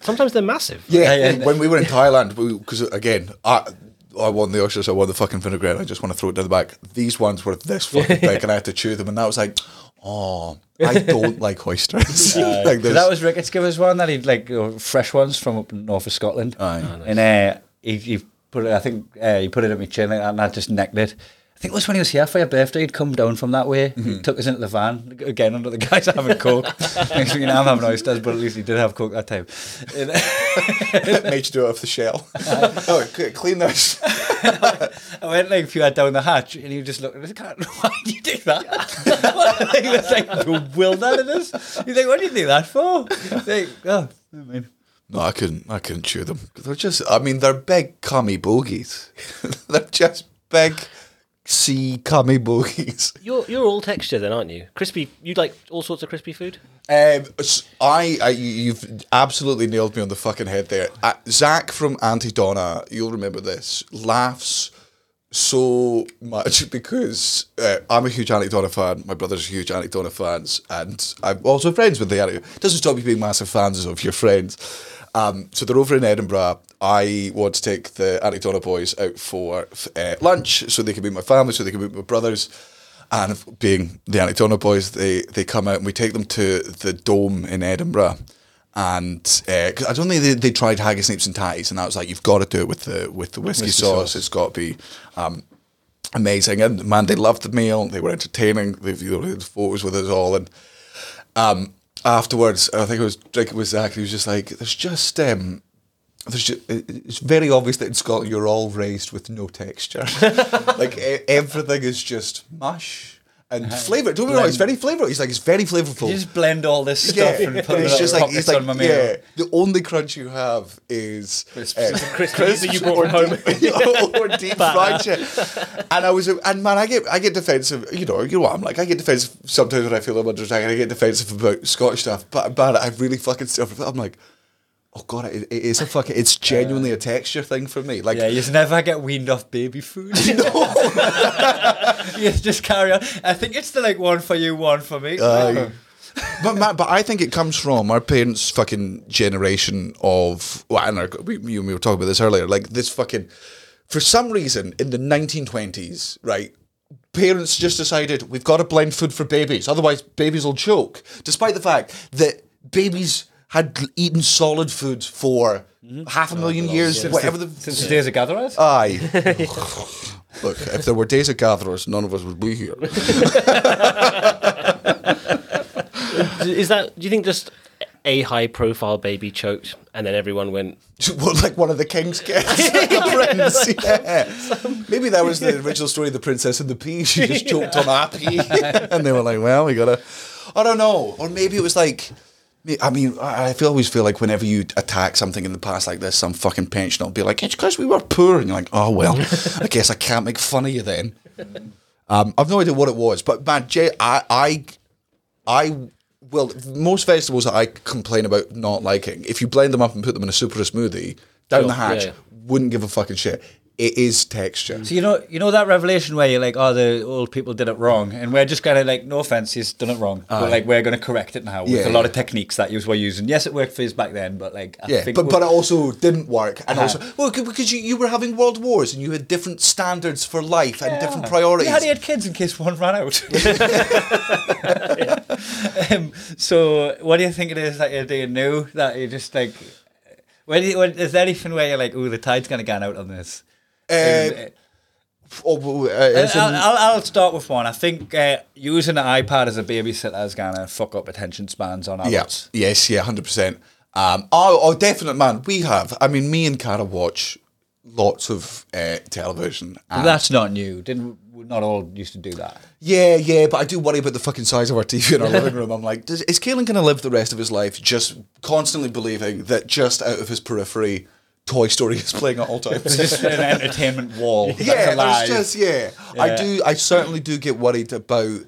sometimes they're massive. Yeah, Yeah, yeah. when we were in Thailand, because again, I I won the oysters, I won the fucking vinaigrette. I just want to throw it down the back. These ones were this fucking big, and I had to chew them, and that was like, oh, I don't like oysters. like that was Ricketts give us one that he'd like you know, fresh ones from up north of Scotland. Aye. Oh, And uh, he, he put it, I think uh, he put it at my chin like that, and I just necked it. I think it was when he was here for your birthday. He'd come down from that way. Mm-hmm. He took us into the van again under the guys having coke. Next thing you know, I'm having oysters, but at least he did have coke that time. Made you do it off the shell. oh, clean this. I went like a few had down the hatch, and he just looked at us. "Can't- Why did you do that? he was like bewildered at us. He's like, "What do you do that for?" Like, oh, I mean. No, I couldn't. I couldn't chew them. They're just. I mean, they're big cummy bogies. they're just big sea cummy bogies. You're you're all texture then, aren't you? Crispy. You like all sorts of crispy food. Um, I, I, you've absolutely nailed me on the fucking head there. Uh, Zach from Aunty Donna, you'll remember this, laughs so much because uh, I'm a huge Aunty Donna fan. My brother's a huge Aunty Donna fans, and I'm also friends with the Aunty. Doesn't stop you being massive fans of your friends. Um, so they're over in Edinburgh. I want to take the Donna boys out for uh, lunch so they can meet my family, so they can meet my brothers. And being the Donna boys, they, they come out and we take them to the Dome in Edinburgh. And uh I don't think they, they tried haggis, snapes, and tatties, and I was like, "You've got to do it with the with the whiskey, Whiskey sauce. sauce. It's got to be um, amazing." And man, they loved the meal. They were entertaining. They you know, they had photos with us all, and um, afterwards, I think it was drinking with Zach. He was just like, "There's just um, there's just, it's very obvious that in Scotland you're all raised with no texture. like everything is just mush and flavour. Don't get me wrong, it's very flavourful. He's like, it's very flavourful. You just blend all this yeah, stuff and put it just like it's like on my meal. yeah. The only crunch you have is uh, Crisps that you brought from home. or deep fried shit. And I was, and man, I get, I get defensive. You know, you know what I'm like. I get defensive sometimes when I feel I'm under attack, and I get defensive about Scottish stuff. But man, I really fucking stuff. I'm like, oh god, it, it is a fucking. It's genuinely a texture thing for me. Like, Yeah, you never get weaned off baby food. no, you just carry on. I think it's the like one for you, one for me. Aye. but Matt, but I think it comes from our parents' fucking generation of. Well, and our, we, you and we were talking about this earlier. Like this fucking, for some reason in the 1920s, right? Parents just decided we've got to blend food for babies, otherwise babies will choke. Despite the fact that babies had eaten solid food for mm-hmm. half a oh, million years, whatever the Since the days of gatherers. Aye. Look, if there were days of gatherers, none of us would be here. Is that? Do you think just a high profile baby choked, and then everyone went. Well, like one of the king's guests, like prince. Yeah. Maybe that was the original story of the princess and the pea. She just choked on a pea, and they were like, "Well, we gotta." I don't know, or maybe it was like. I mean, I feel always feel like whenever you attack something in the past like this, some fucking pensioner will be like, "It's because we were poor," and you're like, "Oh well, I guess I can't make fun of you then." Um, I've no idea what it was, but man, Jay, I, I, I well, most vegetables that I complain about not liking, if you blend them up and put them in a super smoothie, down Sure, the hatch, yeah. wouldn't give a fucking shit. It is texture. So you know, you know that revelation where you're like, oh, the old people did it wrong, and we're just kind of like, no offense, he's done it wrong, but like we're going to correct it now with Yeah. a lot of techniques that you were using. Yes, it worked for us back then, but like, I Yeah, think but but it also didn't work, and Uh-huh. also well because you, you were having world wars and you had different standards for life and different priorities. You had eight kids in case one ran out. um, so, what do you think it is that you're doing now that you just like? You, what, is there anything where you're like, oh, the tide's going to get out on this? Uh, Um, oh, uh, I'll, I'll, I'll start with one. I think uh, using an iPad as a babysitter is going to fuck up attention spans on Yeah. adults. Yes. Yeah. Hundred percent. Um. Oh, oh, definite man. We have. I mean, me and Cara watch lots of uh, television. That's not new. Didn't not all used to do that? yeah, yeah. But I do worry about the fucking size of our TV in our living room. I'm like, does, is Kaelin going to live the rest of his life just constantly believing that just out of his periphery, Toy Story is playing at all times? It's just an entertainment wall. That's yeah, alive. there's just yeah. I do. I certainly do get worried about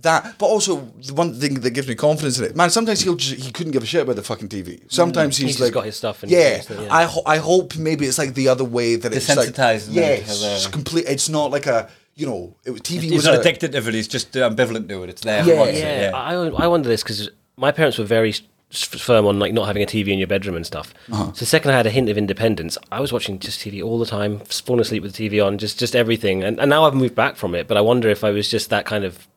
that. But also, the one thing that gives me confidence in it, man. Sometimes he'll just, he couldn't give a shit about the fucking TV. Sometimes mm. he's, He's just like got his stuff and yeah, he's- yeah. I ho- I hope maybe it's like the other way that it's like yeah, it's complete. It's not like a you know it, was- TV He's was not a, addicted to it. He's just ambivalent to it. It's there. Yeah, He wants it, Yeah, I, I wonder this because my parents were very s- firm on like not having a TV in your bedroom and stuff. Uh-huh. So the second I had a hint of independence, I was watching just TV all the time, falling asleep with the TV on, just just everything. And, and now I've moved back from it, but I wonder if I was just that kind of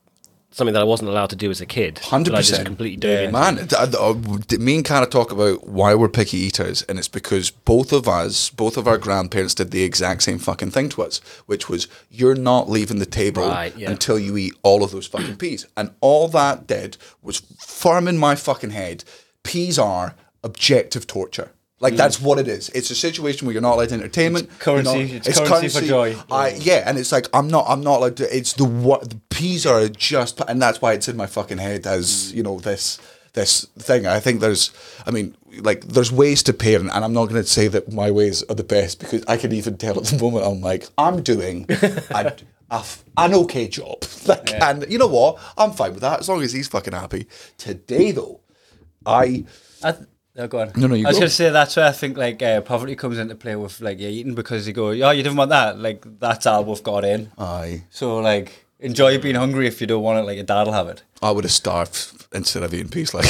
something that I wasn't allowed to do as a kid. Hundred that I just percent, completely dove into. Man, uh, me and Cara talk about why we're picky eaters, and it's because both of us, both of our grandparents, did the exact same fucking thing to us, which was you're not leaving the table Right, yeah. until you eat all of those fucking peas, and all that did was firm in my fucking head. Peas are objective torture. Like mm. that's what it is. It's a situation where you're not allowed entertainment. It's currency- not- it's currency for joy. I yeah, and it's like I'm not I'm not allowed to. It's the what the peas are just, and that's why it's in my fucking head as mm. you know this this thing. I think there's, I mean, like there's ways to parent, and I'm not going to say that my ways are the best because I can even tell at the moment I'm like I'm doing a, a f- an okay job, like, and you know what, I'm fine with that as long as he's fucking happy. Today though, I I th- oh, go on. No, no, you I was go. going to say that's where I think like uh, poverty comes into play with like you're eating because you go, oh, you didn't want that. Like that's all we've got in. I So like enjoy being hungry if you don't want it. Like your dad'll have it. I would have starved instead of eating peas. Like,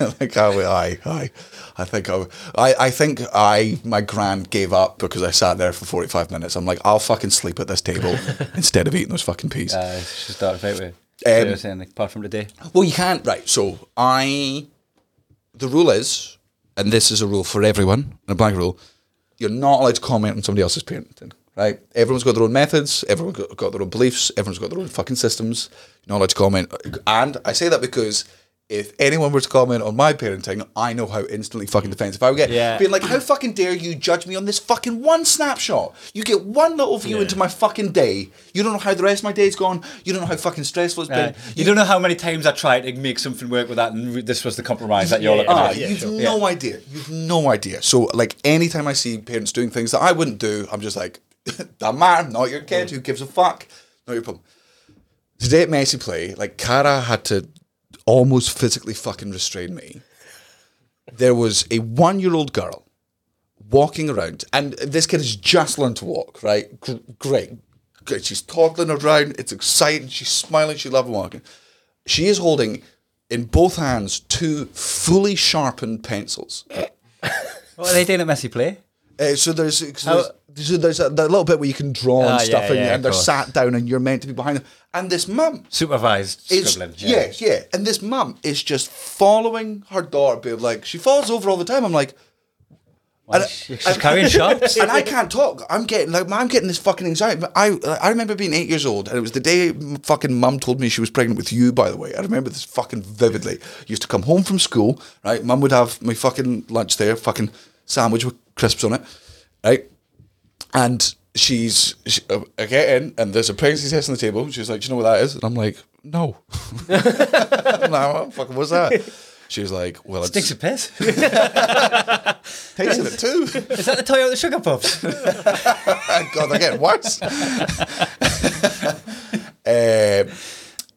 like I, would- I, I, I think I, would- I, I think I, my grand gave up because I sat there for forty five minutes. I'm like, I'll fucking sleep at this table instead of eating those fucking peas. Uh, it's just start fight with. Um, you're saying like, apart from today. Well, you can't. Right. So I, the rule is, and this is a rule for everyone, a blank rule. You're not allowed to comment on somebody else's parenting. Right. Everyone's got their own methods. Everyone's got, got their own beliefs. Everyone's got their own fucking systems. You're not allowed to comment. And I say that because. If anyone were to comment on my parenting, I know how instantly fucking defensive I would get. Yeah. Being like, how fucking dare you judge me on this fucking one snapshot? You get one little view into my fucking day. You don't know how the rest of my day's gone. You don't know how fucking stressful it's been. you don't know how many times I tried to make something work with that, and this was the compromise that you're looking Ah, at. you've no idea. You've no idea. So, like, anytime I see parents doing things that I wouldn't do, I'm just like, that man, not your kid. Who gives a fuck? Not your problem. Today at Messy Play, like, Cara had to almost physically fucking restrain me. There was a one year old girl walking around, and this kid has just learned to walk, right? Gr- great. Great. She's toddling around. It's exciting. She's smiling. she loves walking. She is holding in both hands two fully sharpened pencils. What are they doing at Messy Play? Uh, so there's so there's, so there's a, little bit where you can draw and Ah, stuff, yeah, and, yeah, and they're course. sat down, and you're meant to be behind them. And this mum Supervised is scribbling. yeah. yeah, and this mum is just following her daughter, being like she falls over all the time. I'm like, And, She's carrying shots. and I can't talk. I'm getting like I'm getting this fucking anxiety. But I I remember being eight years old, and it was the day m- fucking mum told me she was pregnant with you. By the way, I remember this fucking vividly. Used to come home from school, right? Mum would have my fucking lunch there, fucking sandwich with crisps on it, right? And she's she, uh, I get in, and there's a pregnancy test on the table. She's like, "Do you know what that is?" And I'm like, "No." I'm like, what fucking what's that? She was like, "Well, it's Stinks of piss. tasting it too." Is that the toy out the sugar puffs? God, they're getting worse. um,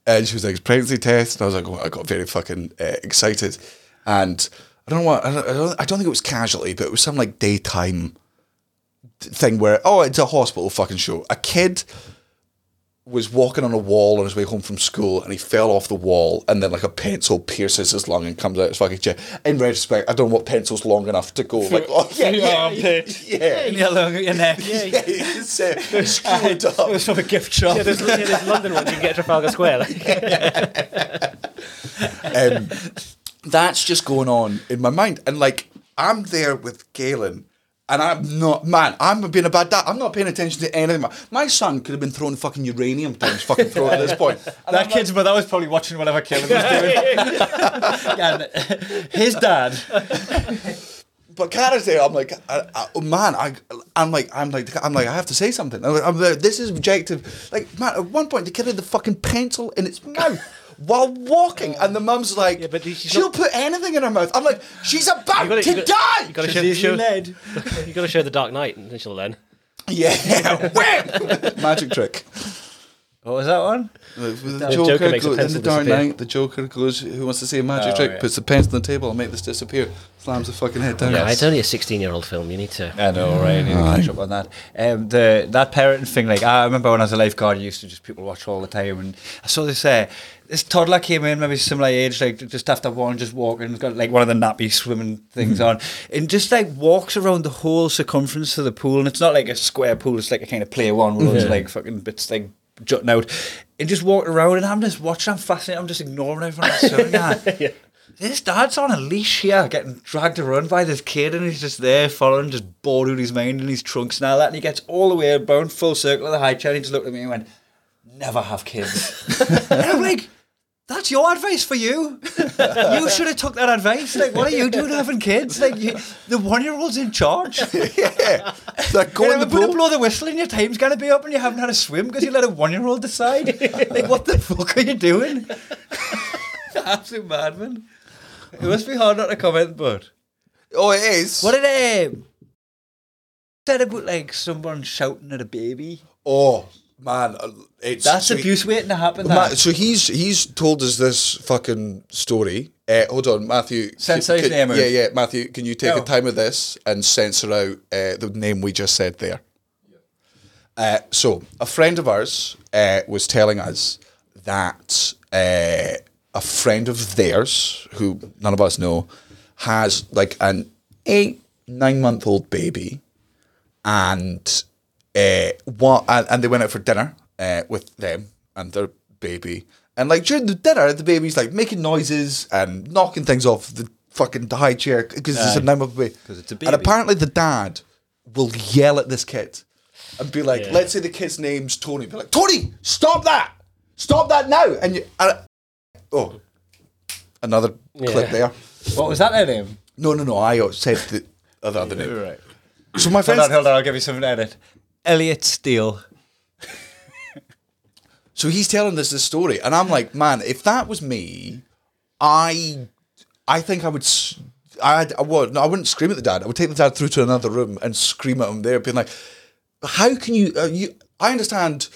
and she was like, pregnancy test. And I was like, oh, I got very fucking uh, excited. And I don't know what, I don't, I don't, think it was casualty, but it was some like daytime thing where, oh, it's a hospital fucking show. A kid was walking on a wall on his way home from school and he fell off the wall and then like a pencil pierces his lung and comes out his fucking chest. In retrospect, I don't know what pencil's long enough to go like, oh, yeah, yeah, yeah, yeah. Yellow at your neck. Yeah, it's, uh, screw it It up. was from a gift shop. Yeah, there's, yeah, there's London ones you can get at Trafalgar Square. Like. Um, that's just going on in my mind. And like, I'm there with Galen, and I'm not, man, I'm being a bad dad. I'm not paying attention to anything. My, my son could have been throwing fucking uranium down his fucking throat at this point. And That I'm kid's mother was probably watching whatever Caleb was doing. and his dad, But Cara's there. I'm like, I, I, oh, man, I, I'm like, I'm like, I'm like, I have to say something. I'm like, I'm like, this is objective. Like, man, at one point, the kid had the fucking pencil in its mouth while walking, and the mum's like, Yeah, but she'll not- put anything in her mouth. I'm like, she's about You gotta- to you gotta- die. You got to show, she's show, led. you got to show the Dark Knight, and then she'll learn. Yeah, wham! magic trick. What was that one? The, the The Joker, Joker makes a goes, in the Dark disappear. Knight, the Joker goes, "Who wants to see a magic Oh, trick?" yeah. Puts the pencil on the table, and make this disappear. Slams the fucking head down. Yeah, it's only a 16 year old film. You need to. I know, right? I need to catch up on that. Um, the that parenting thing, like I remember when I was a lifeguard, I used to just people watch all the time, and I saw this uh, this toddler came in, maybe similar age, like just after one, just walking, got like one of the nappy swimming things mm-hmm. on, and just like walks around the whole circumference of the pool, and it's not like a square pool; it's like a kind of play one with loads of like fucking bits like jutting out, and just walking around, and I'm just watching, I'm fascinated, I'm just ignoring everyone that. This dad's on a leash here, getting dragged around by this kid, and he's just there following, just bored out of his mind in his trunks and all that. And he gets all the way around, full circle of the high chair, and he just looked at me and went, Never have kids. and I'm like, That's your advice for you. you should have took that advice. Like, what are you doing having kids? Like, you, the one year old's in charge. yeah. Like go in the pool. blow the whistle and your time's going to be up and you haven't had a swim because you let a one year old decide. like, what the fuck are you doing? Absolute madman. It must be hard not to comment, but. Oh, it is. What did it said about like someone shouting at a baby? Oh man, uh, it's That's so he- abuse waiting to happen. So he's he's told us this fucking story. Uh, hold on, Matthew. Censor his name. Yeah, yeah, Matthew. Can you take No. a time of this and censor out uh, the name we just said there? Uh, so a friend of ours uh, was telling us that uh, a friend of theirs, who none of us know, has like an eight nine month old baby, and uh, what and, and they went out for dinner uh, with them and their baby, and like during the dinner, the baby's like making noises and knocking things off the fucking high chair because it's a nine month baby. 'Cause it's a baby. And apparently the dad will yell at this kid and be like, Yeah. let's say the kid's name's Tony, be like, Tony, stop that, stop that now, and you, and, oh, another clip there. What was that their name? No, no, no. I said the other, other name. Right. So my Hold friend, on, hold on, I'll give you something to edit. Elliot Steele. so he's telling us this story, and I'm like, man, if that was me, I, I think I would. I'd, I would. No, I wouldn't scream at the dad. I would take the dad through to another room and scream at him there, being like, "How can you? Uh, you? I understand.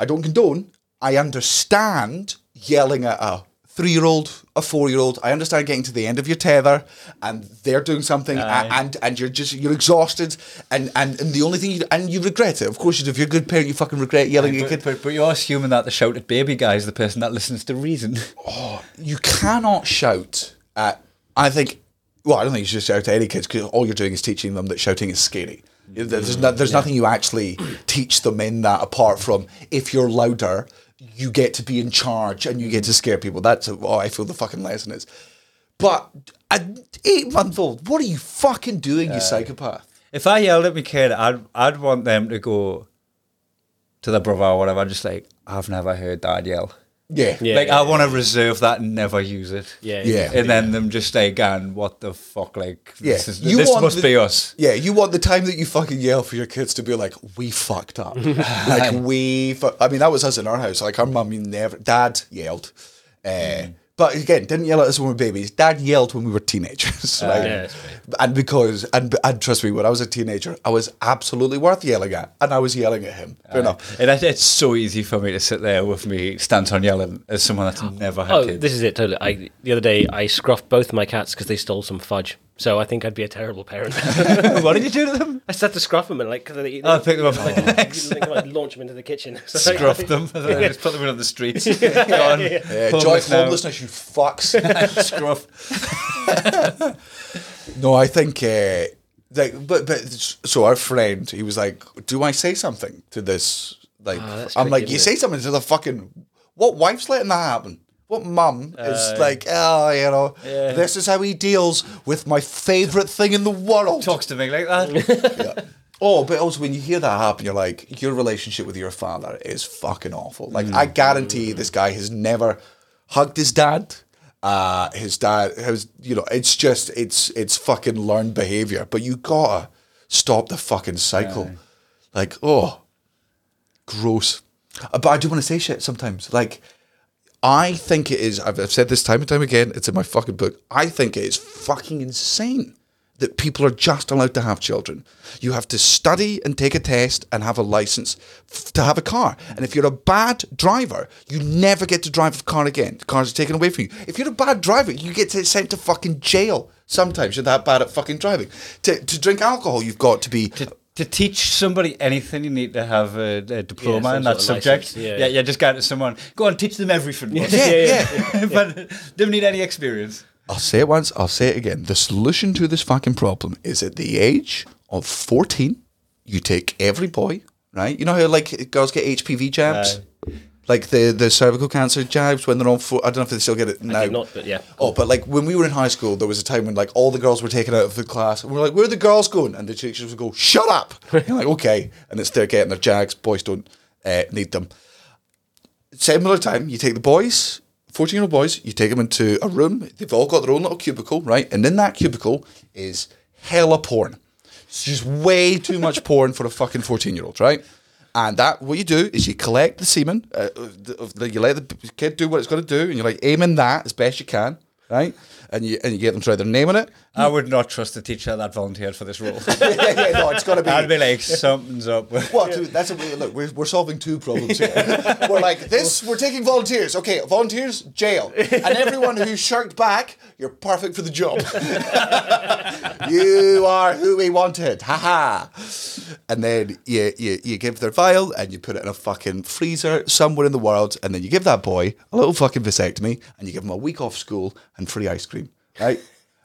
I don't condone. I understand yelling at a three-year-old, a four-year-old. I understand getting to the end of your tether, and they're doing something, Aye. and and you're just you're exhausted, and and and the only thing you and you regret it. Of course, you do. if you're a good parent, you fucking regret yelling at your But, kid. but, but you're assuming that the shouted baby guy is the person that listens to reason. Oh you cannot shout at. I think. Well, I don't think you should shout at any kids because all you're doing is teaching them that shouting is scary. There's, no, there's nothing you actually teach them in that apart from if you're louder, you get to be in charge and you get to scare people. That's oh, I feel the fucking lesson is. But an eight month old, what are you fucking doing, you uh, psychopath? If I yelled at my kid, I'd I'd want them to go to their brother or whatever, just like I've never heard dad yell. Yeah. Yeah, like yeah, I want to reserve that and never use it. Yeah, Yeah. And then them just like, going, what the fuck? Like, Yeah. this, is, You this must the- be us. Yeah, you want the time that you fucking yell for your kids to be like, we fucked up. like, we, fu-. I mean, that was us in our house. Like, our mum never, dad yelled. Uh, But again, didn't yell at us when we were babies. Dad yelled when we were teenagers. Uh, right? yeah, that's right. And because, and, and trust me, when I was a teenager, I was absolutely worth yelling at. And I was yelling at him. Fair uh, enough. And it- it's so easy for me to sit there with me stance on yelling as someone that's oh. never had Oh, kids. this is it. Totally. I, the other day, I scruffed both my cats because they stole some fudge. So I think I'd be a terrible parent. what did you do to them? I started to scruff them and like, cause they, Oh, pick them up. like, like, like, launch them into the kitchen. So, like, Scruff them. and then just put them in on the streets. Go on. Yeah, Homeless joy now. homelessness, you fucks. Scruff. No, I think, uh, like, but but so our friend, he was like, "Do I say something to this?" Like, that's I'm like, "You isn't say something to the fucking what wife's letting that happen? What mum is like? Oh, you know, yeah. this is how he deals with my favorite thing in the world." Talks to me like that. Oh, but also when you hear that happen, you're like, your relationship with your father is fucking awful. Like, I guarantee this guy has never hugged his dad. Uh, his dad has, you know, it's just, it's, it's fucking learned behavior. But you gotta stop the fucking cycle. Like, oh, gross. Uh, But I do want to say shit sometimes. Like, I think it is. I've, I've said this time and time again. It's in my fucking book. I think it is fucking insane that people are just allowed to have children. You have to study and take a test and have a license f- to have a car. And if you're a bad driver, you never get to drive a car again. The car's are taken away from you. If you're a bad driver, you get sent to fucking jail. Sometimes you're that bad at fucking driving. To, to drink alcohol, you've got to be. to, to teach somebody anything, you need to have a, a diploma some in that sort of subject. license, yeah. yeah, yeah, just go to someone, go on, teach them everything. yeah, yeah. but don't need any experience. I'll say it once, I'll say it again. The solution to this fucking problem is at the age of 14, you take every boy, right? You know how like girls get HPV jabs? Like the, the cervical cancer jabs when they're on four, I don't know if they still get it now. did not, but yeah. Oh, but like when we were in high school, there was a time when like all the girls were taken out of the class, and we are like, "Where are the girls going?" And the teachers would go, "Shut up!" You're like, "Okay," and it's they're getting their jags. Boys don't uh, need them. Similar time, you take the boys, fourteen-year-old boys, you take them into a room. They've all got their own little cubicle, right? And in that cubicle is hella porn. It's just way too much porn for a fucking fourteen-year-old, right? And that what you do is you collect the semen. Uh, of the, you let the kid do what it's going to do, and you're like aiming that as best you can, right? And you and you get them to write their name on it. I would not trust the teacher that volunteered for this role. yeah, yeah, no, it's got to be. I'd be like, something's up. Well, dude, that's a, look. We're, we're solving two problems here. we're like this. We're taking volunteers. Okay, volunteers, jail, and everyone who shirked back, you're perfect for the job. you are who we wanted. Ha ha. And then you, you you give their vial and you put it in a fucking freezer somewhere in the world, and then you give that boy a little fucking vasectomy, and you give him a week off school and free ice cream, right?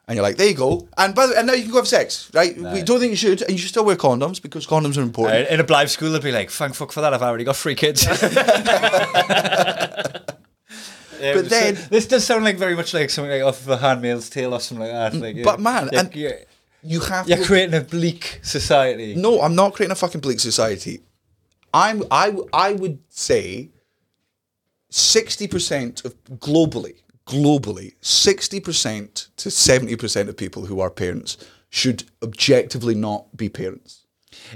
And you're like, there you go. And by the and now you can go have sex, right? We don't think you should, and you should still wear condoms because condoms are important. Uh, in a blind school, they'd be like, thank fuck for that, I've already got three kids. Yeah, But so then- this does sound like very much like something like off of a Handmaid's Tale or something like that. Like, yeah. But man, you're, and you're, you have you're to creating a bleak society. No, I'm not creating a fucking bleak society. I'm I I would say sixty percent of globally, globally, sixty percent to seventy percent of people who are parents should objectively not be parents.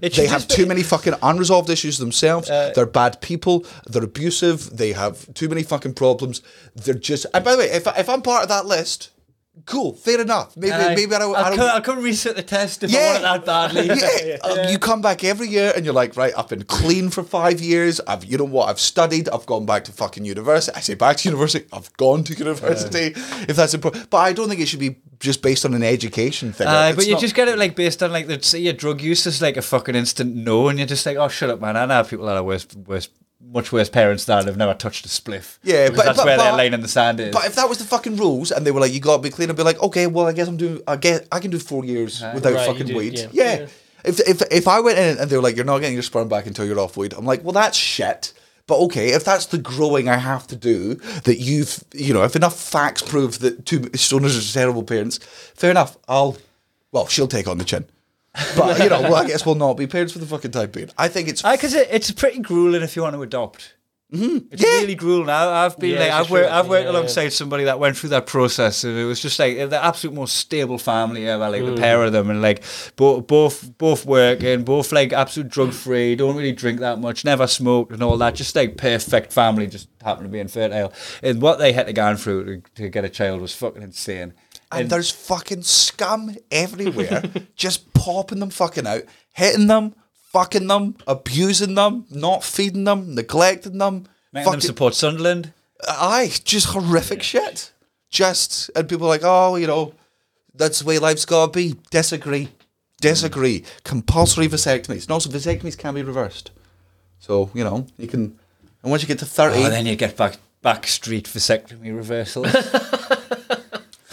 They have too many fucking unresolved issues themselves. they're bad people. They're abusive. They have too many fucking problems. They're just. And by the way, if, if I'm part of that list, cool, fair enough. Maybe Aye. maybe I don't. I I'll, don't come, I'll come reset the test if I want it that badly. yeah. Uh, You come back every year and you're like, right, I've been clean for five years. I've, you know what, I've studied. I've gone back to fucking university. I say back to university. I've gone to university. If that's important, but I don't think it should be just based on an education thing. It's but you not- just get it like based on like let's say your drug use is like a fucking instant no, and you're just like, oh shut up, man. I know people that are worse, worse, much worse parents that have never touched a spliff. Yeah, but- that's but- where their but- line in the sand is. But if that was the fucking rules and they were like, you got to be clean, I'd be like, okay, well, I guess I'm doing, I guess I can do four years uh, without Right, fucking do- weed. yeah. Yeah. If, if if I went in and they were like, you're not getting your sperm back until you're off weed, I'm like, well, that's shit. But okay, if that's the growing I have to do, that you've, you know, if enough facts prove that two stoners are terrible parents, fair enough. I'll, well, she'll take on the chin. But, you know, well, I guess we'll not be parents for the fucking time being. I think it's. Because it, it's pretty grueling if you want to adopt. Mm-hmm. It's Yeah. really grueling. I, I've been Yeah, like, I've worked, I I've worked yeah, alongside somebody that went through that process, and it was just like the absolute most stable family ever. Like the pair of them, and like both, both, both working, both like absolute drug free, don't really drink that much, never smoked, and all that. Just like perfect family, just happened to be infertile. And what they had to go through to, to get a child was fucking insane. And there's fucking scum everywhere, just popping them fucking out, hitting them, fucking them, abusing them, not feeding them, neglecting them. Making them fucking- support Sunderland. Aye, just horrific shit. Just and people are like, oh, you know, that's the way life's gotta be. Disagree. Disagree. Compulsory vasectomies. And also vasectomies can be reversed. So, you know, you can and once you get to thirty Oh, then you get back back street vasectomy reversal.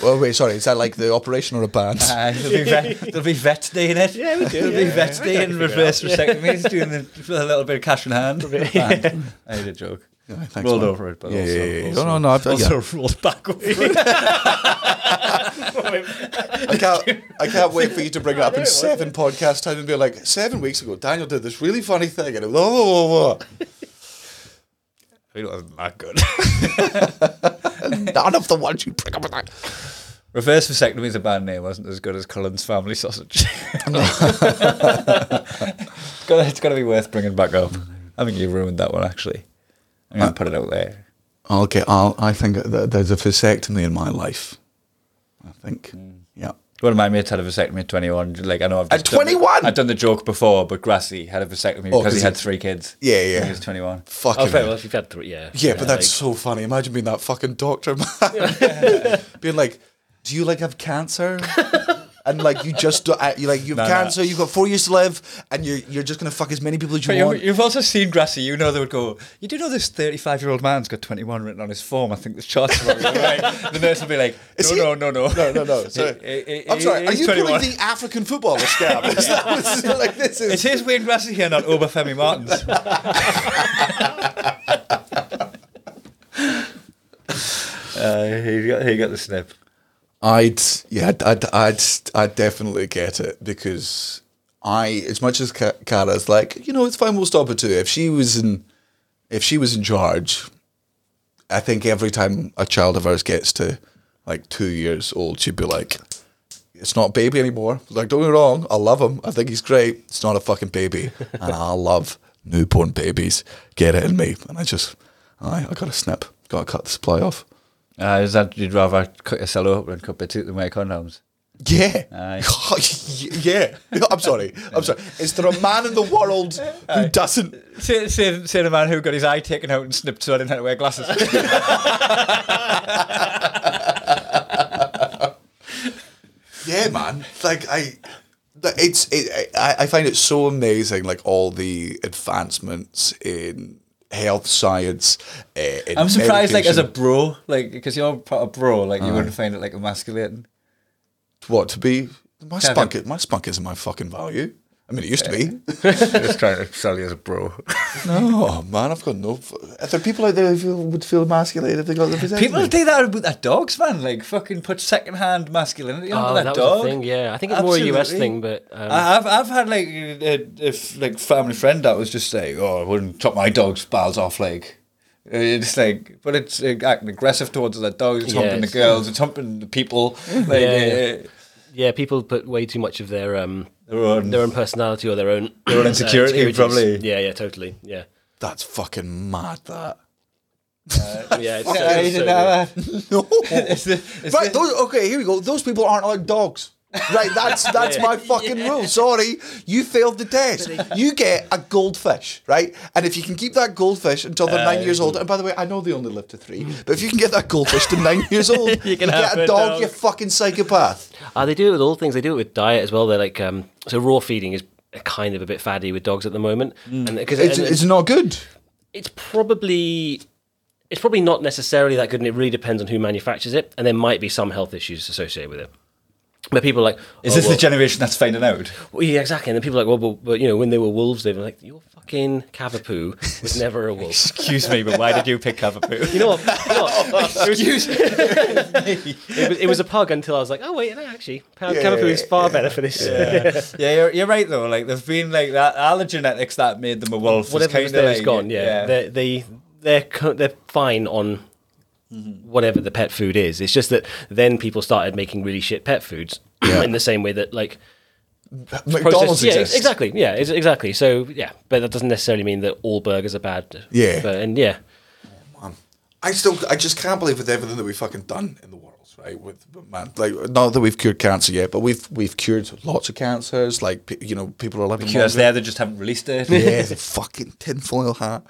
Well wait, sorry, is that like the operation or a band? Uh, there'll, be vet, there'll be vets doing it. Yeah, we do. There'll be vets doing reverse vasectomies, doing the, with a little bit of cash in hand. Band. I had a joke. thanks, rolled man. over it, but Yeah, also, yeah, yeah, yeah. also, No, no, no, I've- also yeah. rolled back over. I can't I can't wait for you to bring it up in seven podcast time and be like, seven weeks ago, Daniel did this really funny thing and it was oh, oh, oh, It wasn't that good. none of the ones you bring up with that. Reverse vasectomy is a band name, wasn't as good as Cullen's family sausage. it's got it's got to be worth bringing back up. I think you ruined that one actually. I'm gonna put it out there. I'll. I'll, I think there's a vasectomy in my life. I think. Mm. Yeah. One of my mates had a vasectomy at 21. Like I know I've At just done the- 21? I'd done the joke before, but Grassy had a vasectomy Oh, because 'cause he he- had three kids. Yeah, yeah. When He was 21. Fucking. Oh, fair. Well, if you've had three, yeah. yeah, but that's like- so funny. Imagine being that fucking doctor, man. being like, "Do you like have cancer?" and like you just do, uh, you like you have No, no. cancer. You've got four years to live, and you're you're just gonna fuck as many people as you But want. you've also seen Grassy. You know they would go. You do know this 35 year old man's got 21 written on his form. I think this chart's wrong. right? The nurse will be like, no, no, no, no, No, no, no. He- I'm sorry. Are you 21. pulling the African footballer scam? Is that what's like this is? It is his Wayne Grassy here, not Obafemi Martins. uh, he, got, he got the snip. I'd yeah, I'd, I'd I'd definitely get it because I, as much as Ka- Cara's like, you know, it's fine, we'll stop at two. If she was in, if she was in charge, I think every time a child of ours gets to like two years old, she'd be like, it's not a baby anymore. Like, don't get me wrong, I love him. I think he's great. It's not a fucking baby, and I love newborn babies. Get it in me, and I just, I, I got to snip, got to cut the supply off. Uh, is that you'd rather cut yourself open and cut bits out than wear condoms? Yeah. Yeah. I'm sorry. I'm sorry. Is there a man in the world who doesn't? Say, say, say the man who got his eye taken out and snipped so I didn't have to wear glasses. Yeah, man. Like I, it's it, I, I find it so amazing. Like all the advancements in health science. Uh, I'm surprised, like, as a bro, like, because you're part of bro, like, you wouldn't find it, like, emasculating. what to be my Kevin. spunk. My spunk isn't my fucking value. I mean, it used to be. Just trying to sell you as a bro. no, man. I've got no. If there are people out there who feel, would feel emasculated if they got the vasectomy. People do that with their dogs, man. Like, fucking put second-hand masculinity Oh, onto that that was dog. a thing, yeah. I think it's more a US thing, but um, I- I've I've had like a, a f- like family friend that was just like, oh, I wouldn't chop my dog's balls off, like. uh, It's like, but it's like, acting aggressive towards the dogs. It's Yeah, humping the girls. It's humping the people. Like, Yeah. uh, yeah, people put way too much of their um Their own- their own personality or their own Their own uh, insecurity, insecurities. probably. Yeah, yeah, totally. Yeah, That's fucking mad. That. yeah. It's, Yeah, uh, it's so weird. No. It's the- it's right. the- Those, okay. Here we go. Those people aren't like dogs. Right. That's that's my fucking rule. Sorry, you failed the test. You get a goldfish, right? And if you can keep that goldfish until they're nine years old, and by the way, I know they only live to three, but if you can get that goldfish to nine years old, you, can get have a a dog, dog. you fucking psychopath. Uh, they do it with all things. They do it with diet as well. They're like um, so raw feeding is kind of a bit faddy with dogs at the moment, and because It's, it's not good. it's probably it's probably not necessarily that good, and it really depends on who manufactures it, and there might be some health issues associated with it. But people are like, Is oh, this well, the generation that's finding out? well, yeah, exactly. And then people are like, well, but, but you know, when they were wolves, they were like, your fucking Cavapoo was never a wolf. Excuse me, but why did you pick Cavapoo? You know what? You know what? Oh, excuse me. it, was, it was a pug until I was like, oh wait, no, actually, Ca- Cavapoo is far better for this. yeah, you're, you're right though. Like there's been like that all the genetics that made them a wolf. Whatever kind was of there like, is gone. Yeah, They, they they're they're fine on Mm-hmm. whatever the pet food is. It's just that then people started making really shit pet foods in the same way that like McDonald's processed- yeah, exists. exactly. Yeah, ex- exactly. So yeah, but that doesn't necessarily mean that all burgers are bad. Yeah. but, and yeah. I still, I just can't believe with everything that we've fucking done in the world, right? With man, like not that we've cured cancer yet, but we've we've cured lots of cancers. Like you know, people are living Because there, they just haven't released it. Yeah, the fucking tinfoil hat.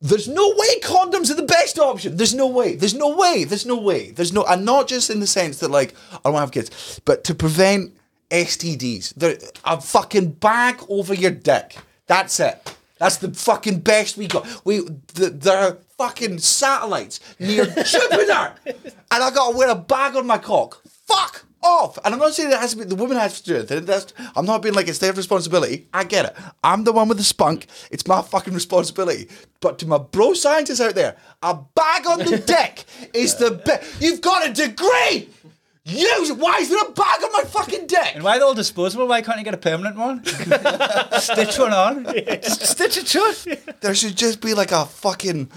There's no way condoms are the best option. There's no way. There's no way. There's no way. There's no, and not just in the sense that like I don't want to have kids, but to prevent STDs. There, a fucking bag over your dick. That's it. That's the fucking best we got. We the, there are fucking satellites near Jupiter, and I got to wear a bag on my cock. Fuck off. And I'm not saying it has to be the woman has to do it. That's, I'm not being like it's their responsibility. I get it. I'm the one with the spunk. It's my fucking responsibility. But to my bro scientists out there, a bag on the dick is the best. You've got a degree. Use. Why is there a bag on my fucking dick? And why are they all disposable? Why can't you get a permanent one? Stitch one on. Just stitch it shut. There should just be like a fucking.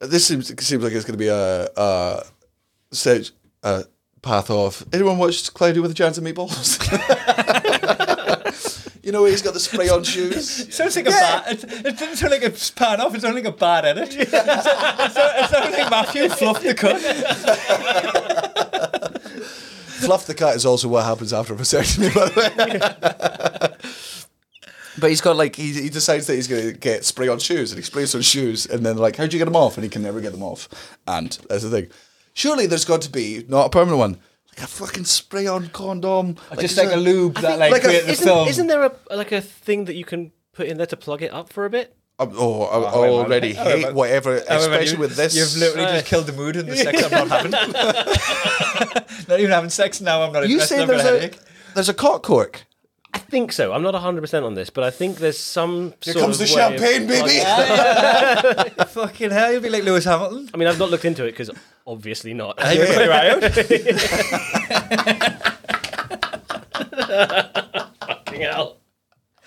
This seems seems like it's going to be a a, stage, a path of Anyone watched Cloudy with a Chance of Meatballs? you know, he's got the spray on shoes. Sounds like a bad. It, it didn't sound like a pan off. It sounded like a bad edit. It, sounded, like Matthew fluffed the cut. Fluff the cat is also what happens after a vasectomy, by the way. But he's got like he, he decides that he's going to get spray on shoes, and he sprays on shoes, and then like, how do you get them off? And he can never get them off. And that's the thing. Surely there's got to be not a permanent one, like a fucking spray on condom, Just like a lube that like, like a- the Isn't, film. isn't there a like a thing that you can put in there to plug it up for a bit? Um, oh, I, I already Oh, wait, hate man. whatever, Oh, wait, especially you- with this. You've literally Aye. just killed the mood and the sex I'm not having. not even having sex now. I'm not you interested. say I've there's a a there's a cock cork. I think so. I'm not 100% on this, but I think there's some Here sort comes of the way of champagne, baby. plugging- Fucking hell, you'll be like Lewis Hamilton. I mean, I've not looked into it because obviously not. Hey, you put your out. Fucking hell.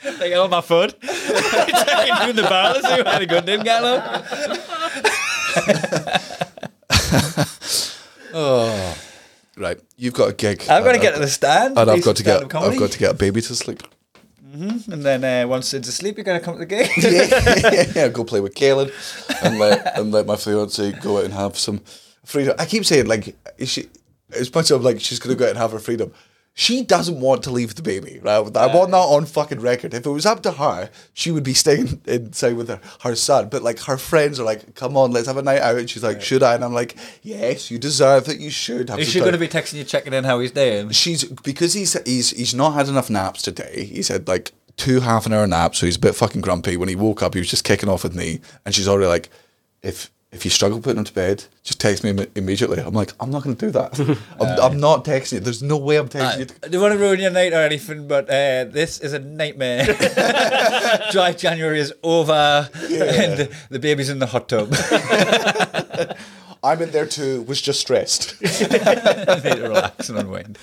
Like, oh, my foot. Checking through the barrel to see if any good didn't get along. Right, you've got a gig. I'm going to Uh, get to the stand. and I've got to get. I've got to get a baby to sleep. And then uh, once it's asleep, you're going to come to the gig. yeah, yeah, go play with Kaylin and let and let my fiance go out and have some freedom. I keep saying like is she as much as I'm like she's gonna go out and have her freedom. She doesn't want to leave the baby, right? I want that on fucking record. If it was up to her, she would be staying inside with her, her son. But like her friends are like, "Come on, let's have a night out." And she's like, "Should I?" And I'm like, "Yes, you deserve it. You should have." Is she going to be texting you, checking in how he's doing? she's because he's he's he's not had enough naps today. He said like two half an hour naps, so he's a bit fucking grumpy. When he woke up, he was just kicking off with me, and she's already like, if if you struggle putting him to bed, just text me Im- immediately. I'm like, I'm not going to do that. I'm, I'm not texting you. There's no way I'm texting you. I don't want to ruin your night or anything, but uh, this is a nightmare. Dry January is over, and the baby's in the hot tub. I'm in there too. Was just stressed. Need to relax and unwind.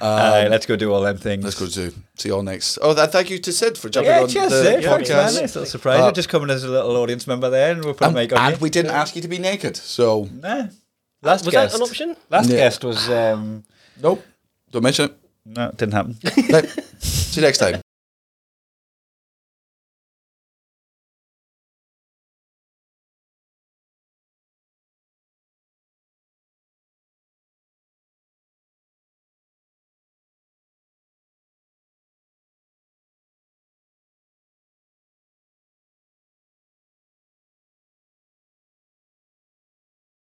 Aye, let's go do all them things. Let's go to see you all next. Oh, th- thank you to Sid for jumping Yeah, on cheers, the Sid. Thanks, man. podcast. Nice little surprise. Uh, You're just coming as a little audience member there, and we'll put And, a mic on and you. we didn't ask you to be naked, so Nah. Last Was guest. that an option? Last Yeah. guest was. Um, nope. Don't mention it. no, it didn't happen. Right. See you next time.